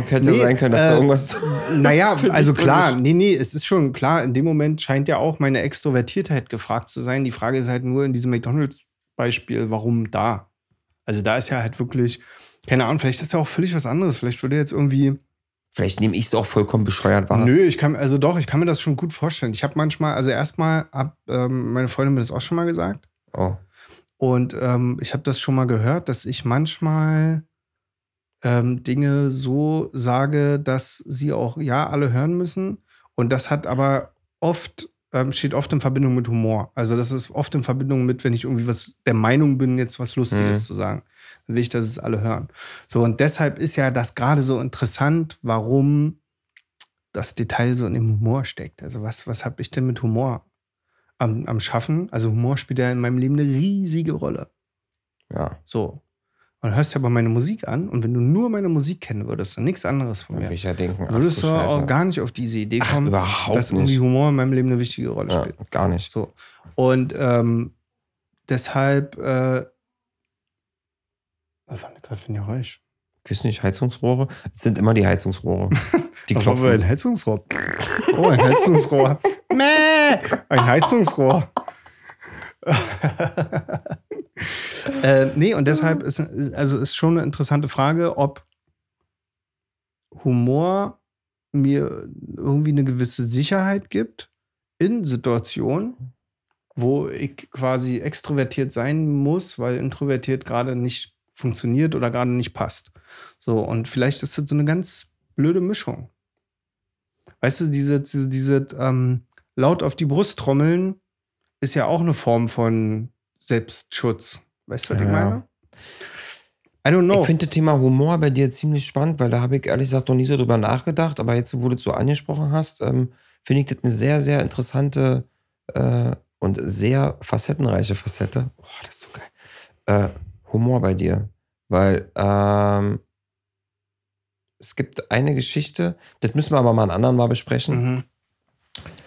hätte Nee, sein können, dass äh, da irgendwas. Naja, also klar, nee, nee, es ist schon klar, in dem Moment scheint ja auch meine Extrovertiertheit gefragt zu sein. Die Frage ist halt nur in diesem McDonalds-Beispiel, warum da? Also da ist ja halt wirklich, keine Ahnung, vielleicht ist ja auch völlig was anderes. Vielleicht würde jetzt irgendwie, Vielleicht nehme ich es auch vollkommen bescheuert wahr. nö, ich kann, also doch, ich kann mir das schon gut vorstellen. Ich habe manchmal, also erstmal hat ähm, meine Freundin mir das auch schon mal gesagt. Oh. Und ähm, ich habe das schon mal gehört, dass ich manchmal ähm, Dinge so sage, dass sie auch ja alle hören müssen. Und das hat aber oft, ähm, steht oft in Verbindung mit Humor. Also das ist oft in Verbindung mit, wenn ich irgendwie was der Meinung bin, jetzt was Lustiges Mhm. zu sagen. Dann will ich, dass es alle hören. So, und deshalb ist ja das gerade so interessant, warum das Detail so in dem Humor steckt. Also was, was habe ich denn mit Humor am, am Schaffen? Also Humor spielt ja in meinem Leben eine riesige Rolle. Ja, So. Und hörst ja aber meine Musik an und wenn du nur meine Musik kennen würdest und nichts anderes von dann mir, ja denken. ach, würdest du Scheiße. auch gar nicht auf diese Idee kommen, überhaupt dass irgendwie nicht. Humor in meinem Leben eine wichtige Rolle Ja, spielt. gar nicht. So. Und ähm, deshalb, äh, was war gerade für ein Geräusch? Weiß nicht, Heizungsrohre? Es sind immer die Heizungsrohre. Die wohl ein klopfen. Heizungsrohr? Oh, ein Heizungsrohr. Ein Heizungsrohr. äh, nee, und deshalb ist, also ist schon eine interessante Frage, ob Humor mir irgendwie eine gewisse Sicherheit gibt in Situationen, wo ich quasi extrovertiert sein muss, weil introvertiert gerade nicht funktioniert oder gerade nicht passt. So, und vielleicht ist das so eine ganz blöde Mischung. Weißt du, diese, diese, diese ähm, laut auf die Brust trommeln ist ja auch eine Form von Selbstschutz. Weißt du, was ich Ja. meine? I don't know. Ich finde das Thema Humor bei dir ziemlich spannend, weil da habe ich ehrlich gesagt noch nie so drüber nachgedacht. Aber jetzt, wo du es so angesprochen hast, ähm, finde ich das eine sehr, sehr interessante äh, und sehr facettenreiche Facette. Boah, das ist so geil. Äh, Humor bei dir. Weil ähm, es gibt eine Geschichte, das müssen wir aber mal einen anderen mal besprechen. Mhm.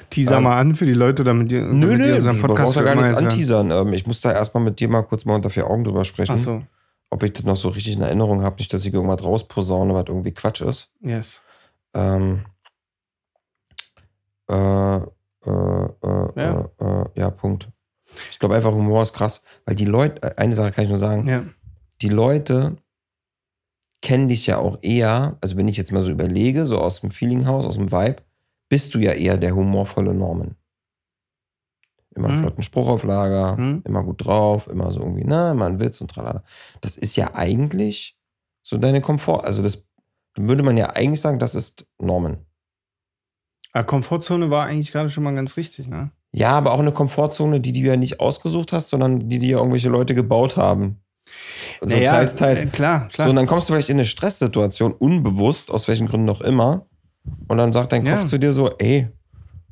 Teaser Ähm, mal an für die Leute, damit die, Nö, damit die nö, unseren du Podcast brauchst ja für gar nichts anteasern. Ähm, ich muss da erstmal mit dir mal kurz mal unter vier Augen drüber sprechen, Ach so, ob ich das noch so richtig in Erinnerung habe. Nicht, dass ich irgendwas rausposaune, was irgendwie Quatsch ist. yes. Ähm, äh, äh, äh, Ja. äh, äh, ja, Punkt. Ich glaube einfach, Humor ist krass, weil die Leute, äh, eine Sache kann ich nur sagen, Ja. die Leute kennen dich ja auch eher, also wenn ich jetzt mal so überlege, so aus dem Feelinghaus, aus dem Vibe, bist du ja eher der humorvolle Norman. Immer Mhm. flotten Spruch auf Lager, Mhm. immer gut drauf, immer so irgendwie, na, immer ein Witz und tralala. Das ist ja eigentlich so deine Komfort, also das würde man ja eigentlich sagen, das ist Norman. Aber Komfortzone war eigentlich gerade schon mal ganz richtig, ne? Ja, aber auch eine Komfortzone, die du ja nicht ausgesucht hast, sondern die dir irgendwelche Leute gebaut haben. So teils, teils. äh, klar, klar. So, und dann kommst du vielleicht in eine Stresssituation, unbewusst, aus welchen Gründen auch immer. Und dann sagt dein Ja. Kopf zu dir so, ey,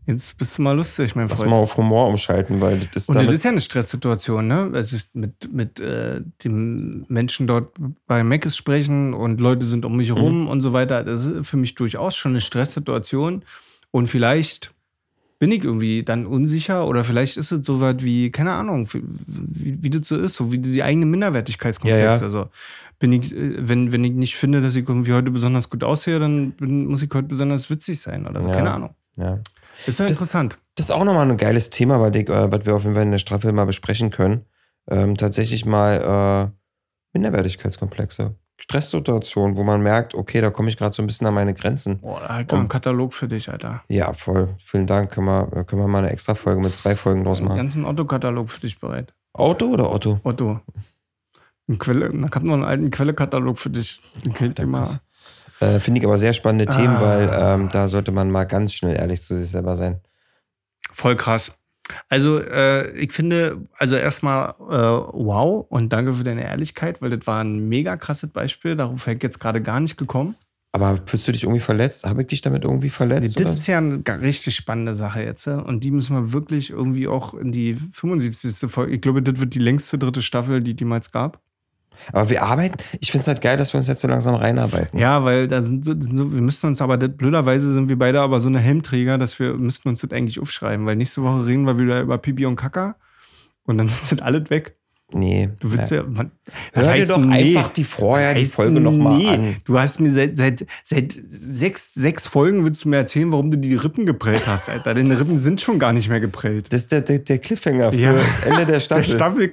Jetzt bist du mal lustig, mein lass Freund. mal auf Humor umschalten, weil das ist Und das ist ja eine Stresssituation, ne? Also mit, mit äh, dem Menschen dort bei Meckes sprechen und Leute sind um mich Mhm. rum und so weiter. Das ist für mich durchaus schon eine Stresssituation. Und vielleicht bin ich irgendwie dann unsicher oder vielleicht ist es so weit wie, keine Ahnung, wie, wie das so ist, so wie die eigene Minderwertigkeitskomplex. Ja, ja. Also bin ich, äh, wenn, wenn ich nicht finde, dass ich irgendwie heute besonders gut aussehe, dann bin, muss ich heute besonders witzig sein oder so. Ja. Keine Ahnung. ja. Ist ja Das- interessant. Das ist auch nochmal ein geiles Thema, weil ich, äh, was wir auf jeden Fall in der Staffel mal besprechen können. Ähm, tatsächlich mal äh, Minderwertigkeitskomplexe. Stresssituationen, wo man merkt, okay, da komme ich gerade so ein bisschen an meine Grenzen. Boah, da hat ein Katalog für dich, Alter. Ja, voll. Vielen Dank. Können wir, können wir mal eine extra Folge mit zwei Folgen draus Den machen. ganzen Otto-Katalog für dich bereit. Auto oder Otto? Otto. Ein Quelle, ich habe noch einen alten Quelle-Katalog für dich. Den kennt ihr mal. Äh, Finde ich aber sehr spannende Themen, Ah. weil ähm, da sollte man mal ganz schnell ehrlich zu sich selber sein. Voll krass. Also, äh, ich finde, also erstmal äh, wow und danke für deine Ehrlichkeit, weil das war ein mega krasses Beispiel. Darauf hätte ich jetzt gerade gar nicht gekommen. Aber fühlst du dich irgendwie verletzt? Habe ich dich damit irgendwie Nee, verletzt? das oder? ist ja eine richtig spannende Sache jetzt. äh, Und die müssen wir wirklich irgendwie auch in die 75. Folge. Ich glaube, das wird die längste dritte Staffel, die jemals gab. Aber wir arbeiten, ich finde es halt geil, dass wir uns jetzt so langsam reinarbeiten. Ja, weil da sind so, sind so wir müssen uns aber, das, blöderweise sind wir beide aber so eine Helmträger, dass wir müssten uns das eigentlich aufschreiben, weil nächste Woche reden wir wieder über Pipi und Kaka und dann das alles weg. Nee. Du willst ja. man, Hör dir doch nee? einfach die vorher die Folge nochmal nee. an. Du hast mir seit, seit, seit sechs, sechs Folgen willst du mir erzählen, warum du die Rippen geprellt hast, Alter. Deine Rippen sind schon gar nicht mehr geprellt. Das ist der, der, der Cliffhanger für Ja. Ende der Der Staffel.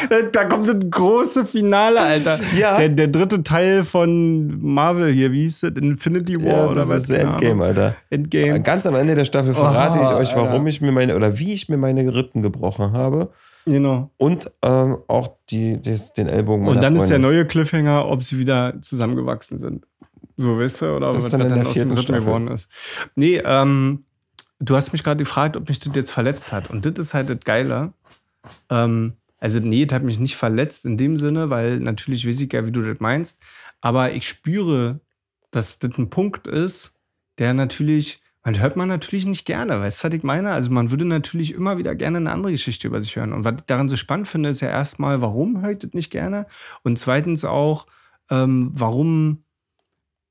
Da kommt das große Finale, Alter. Ja. Der, der dritte Teil von Marvel hier, wie hieß das? Infinity War ja, oder das was? ist der Keine Endgame. Alter. Endgame. Ganz am Ende der Staffel verrate Oh, ich euch, warum Alter. ich mir meine, oder wie ich mir meine Rippen gebrochen habe. Genau. Und ähm, auch die, des- den Ellbogen Und dann ist der Freundin. neue Cliffhanger, ob sie wieder zusammengewachsen sind. So, weißt du? Oder Das was ist dann in dann der aus dem Rippen geworden ist. Nee, ähm, du hast mich gerade gefragt, ob mich das jetzt verletzt hat. Und das ist halt das Geile. Ähm, also, nee, das hat mich nicht verletzt in dem Sinne, weil natürlich weiß ich ja, wie du das meinst. Aber ich spüre, dass das ein Punkt ist, der natürlich, man hört man natürlich nicht gerne, weißt du, was ich meine? Also man würde natürlich immer wieder gerne eine andere Geschichte über sich hören. Und was ich daran so spannend finde, ist ja erstmal, warum höre ich das nicht gerne? Und zweitens auch, ähm, warum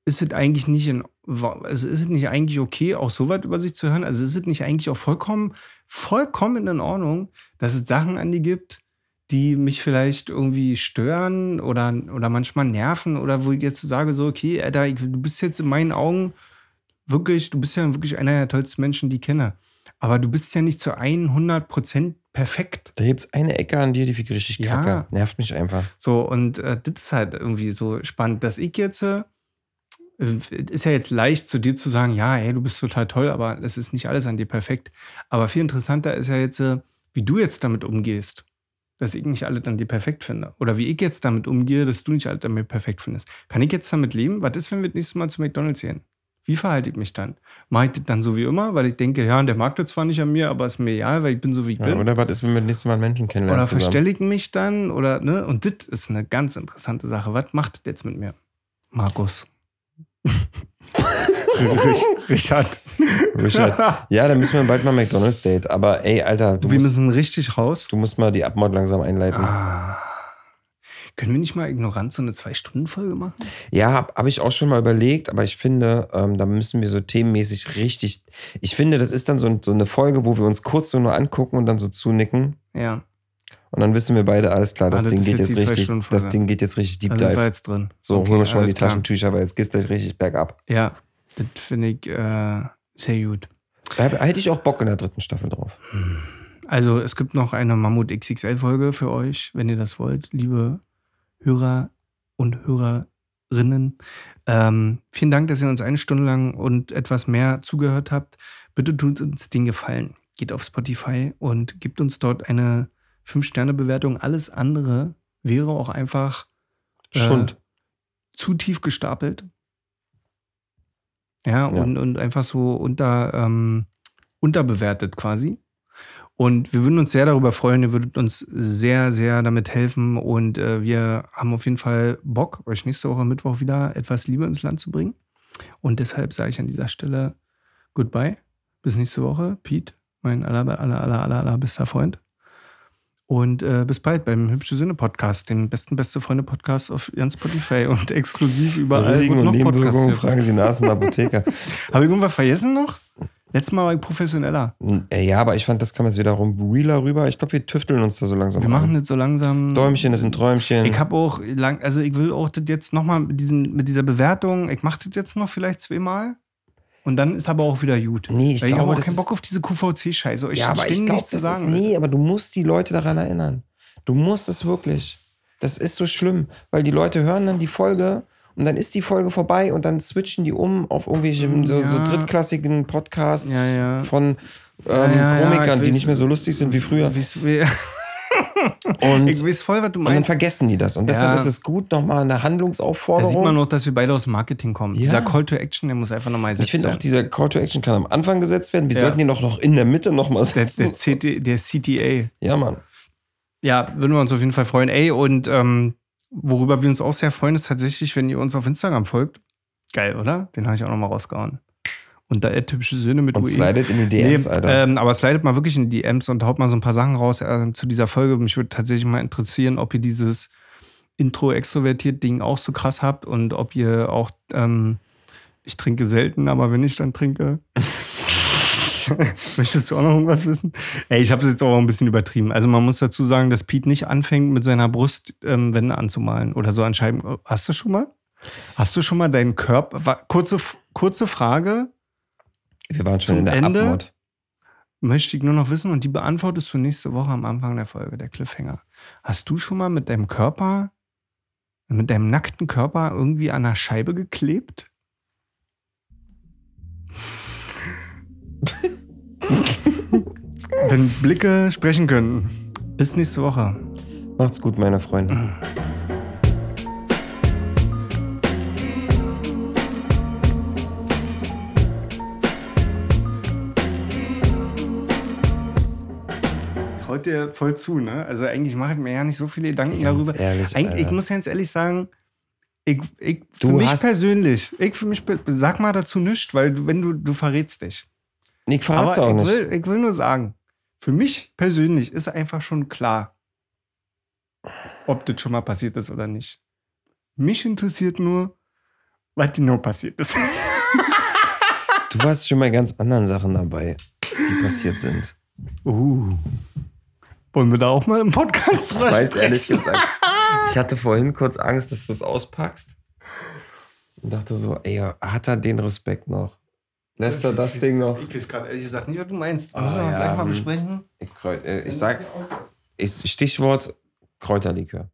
ist es eigentlich nicht in, also ist nicht eigentlich okay, auch so weit über sich zu hören? Also ist es nicht eigentlich auch vollkommen, vollkommen in Ordnung, dass es Sachen an die gibt, die mich vielleicht irgendwie stören oder, oder manchmal nerven oder wo ich jetzt sage, so, okay, Alter, ich, du bist jetzt in meinen Augen wirklich, du bist ja wirklich einer der tollsten Menschen, die ich kenne. Aber du bist ja nicht zu 100% perfekt. Da gibt es eine Ecke an dir, die ich richtig Ja. kacke. Nervt mich einfach. So, und äh, das ist halt irgendwie so spannend, dass ich jetzt, äh, ist ja jetzt leicht zu dir zu sagen, ja, hey, du bist total toll, aber das ist nicht alles an dir perfekt. Aber viel interessanter ist ja jetzt, äh, wie du jetzt damit umgehst. Dass ich nicht alles an dir perfekt finde. Oder wie ich jetzt damit umgehe, dass du nicht alles an mir perfekt findest. Kann ich jetzt damit leben? Was ist, wenn wir das nächste Mal zu McDonalds gehen? Wie verhalte ich mich dann? Mache ich das dann so wie immer, weil ich denke, ja, der mag das zwar nicht an mir, aber ist mir egal, weil ich bin so, wie ich Ja, bin. oder was ist, wenn wir das nächste Mal Menschen kennenlernen Oder verstelle ich mich dann? Oder, ne? Und das ist eine ganz interessante Sache. Was macht das jetzt mit mir? Markus. Rich- Richard. Richard. Ja, dann müssen wir bald mal McDonalds Date. Aber ey, Alter, du Wir musst, müssen richtig raus. du musst mal die Abmord langsam einleiten. Ah. Können wir nicht mal ignorant so eine Zwei-Stunden-Folge machen? Ja, habe hab ich auch schon mal überlegt, aber ich finde, ähm, da müssen wir so themenmäßig richtig. Ich finde, das ist dann so, so eine Folge, wo wir uns kurz so nur angucken und dann so zunicken. Ja, Und dann wissen wir beide, alles klar, das das Ding ist geht jetzt richtig, das Ding geht jetzt richtig Deep da sind wir Dive. jetzt drin. So, Okay, holen wir schon mal die klar. Taschentücher, weil jetzt geht's gleich richtig bergab. Ja, das finde ich äh, sehr gut. Da hätte ich auch Bock in der dritten Staffel drauf. Also, es gibt noch eine Mammut XXL-Folge für euch, wenn ihr das wollt, liebe Hörer und Hörerinnen. Ähm, vielen Dank, dass ihr uns eine Stunde lang und etwas mehr zugehört habt. Bitte tut uns den Gefallen. Geht auf Spotify und gebt uns dort eine 5-Sterne-Bewertung. Alles andere wäre auch einfach äh, Schund. zu tief gestapelt. Ja, Ja. Und, und einfach so unter, ähm, unterbewertet quasi. Und wir würden uns sehr darüber freuen. Ihr würdet uns sehr, sehr damit helfen. Und äh, wir haben auf jeden Fall Bock, euch nächste Woche Mittwoch wieder etwas Liebe ins Land zu bringen. Und deshalb sage ich an dieser Stelle Goodbye. Bis nächste Woche. Pete, mein aller, aller, aller, aller, aller bester Freund. Und äh, bis bald beim Hübsche Sinne Podcast, den besten beste Freunde Podcast auf ganz Spotify und exklusiv überall. Risiken und Nebenwirkungen fragen Sie ein Apotheker. Habe ich irgendwas vergessen noch? Letztes Mal war ich professioneller. Äh, ja, aber ich fand, das kam jetzt wiederum realer rüber. Ich glaube, wir tüfteln uns da so langsam Wir machen das so langsam. Däumchen ist ein Träumchen. Ich habe auch lang, also ich will auch das jetzt nochmal mit, diesen- mit dieser Bewertung, ich mache das jetzt noch vielleicht zweimal. Und dann ist aber auch wieder gut. Nee, ich Weil ich glaube, habe auch keinen Bock auf diese QVC-Scheiße. ja, aber ich glaube, zu das sagen. ist, nee, aber du musst die Leute daran erinnern. Du musst es wirklich. Das ist so schlimm, weil die Leute hören dann die Folge und dann ist die Folge vorbei und dann switchen die um auf irgendwelche so, so Ja. drittklassigen Podcasts Ja, ja. von ähm, Ja, ja, ja, Komikern, die nicht mehr so lustig sind wie früher. Wie- Und, Ich weiß voll, was du und dann meinst. vergessen die das. Und deshalb Ja. ist es gut, nochmal eine Da Handlungsaufforderung. sieht man noch, dass wir beide aus dem Marketing kommen. Ja. Dieser Call to Action, der muss einfach nochmal ich gesetzt finde auch, werden. dieser Call to Action kann am Anfang gesetzt werden. Wir Ja. sollten ihn auch noch in der Mitte nochmal der, setzen. der, CT, der CTA. ja, Mann. Ja, würden wir uns auf jeden Fall freuen. Ey, und ähm, worüber wir uns auch sehr freuen, ist tatsächlich, wenn ihr uns auf Instagram folgt. Geil, oder? Den habe ich auch nochmal rausgehauen. Und da typische Söhne mit Und UE. slidet in die DMs, nee, Alter. Ähm, aber slidet mal wirklich in die DMs und haut mal so ein paar Sachen raus äh, zu dieser Folge. Mich würde tatsächlich mal interessieren, ob ihr dieses Intro-extrovertiert-Ding auch so krass habt und ob ihr auch, ähm, ich trinke selten, aber wenn ich dann trinke. Möchtest du auch noch irgendwas wissen? Ey, ich habe es jetzt auch ein bisschen übertrieben. Also man muss dazu sagen, dass Pete nicht anfängt, mit seiner Brust ähm, Wände anzumalen oder so an Scheiben. Hast du schon mal? Hast du schon mal deinen Körper? Kurze, kurze Frage. Wir waren schon zum in der Ende? Abmord. möchte ich nur noch wissen und die beantwortest du nächste Woche am Anfang der Folge, der Cliffhanger. Hast du schon mal mit deinem Körper, mit deinem nackten Körper irgendwie an einer Scheibe geklebt? Wenn Blicke sprechen können. Bis nächste Woche. Macht's gut, meine Freunde. Traut dir voll zu, ne? Also eigentlich mache ich mir ja nicht so viele Gedanken Ganz darüber. ehrlich, ich Alter. muss ganz ehrlich sagen, ich, ich, für Du mich persönlich, ich für mich, sag mal dazu nichts, weil du, wenn du, du verrätst dich. Nick, verrat's auch ich nicht. will, ich will nur sagen, für mich persönlich ist einfach schon klar, ob das schon mal passiert ist oder nicht. Mich interessiert nur, was genau passiert ist. Du warst schon bei ganz anderen Sachen dabei, die passiert sind. Uh. Wollen wir da auch mal im Podcast Ich weiß ehrlich sprechen? gesagt, ich hatte vorhin kurz Angst, dass du es auspackst. Und dachte so, ey, hat er den Respekt noch? Lässt er das Ding noch? Ich weiß gerade ehrlich gesagt nicht, was du meinst. Ah, Müssen wir ja, gleich mal hm. besprechen. Ich, äh, ich sag, ich, Stichwort Kräuterlikör.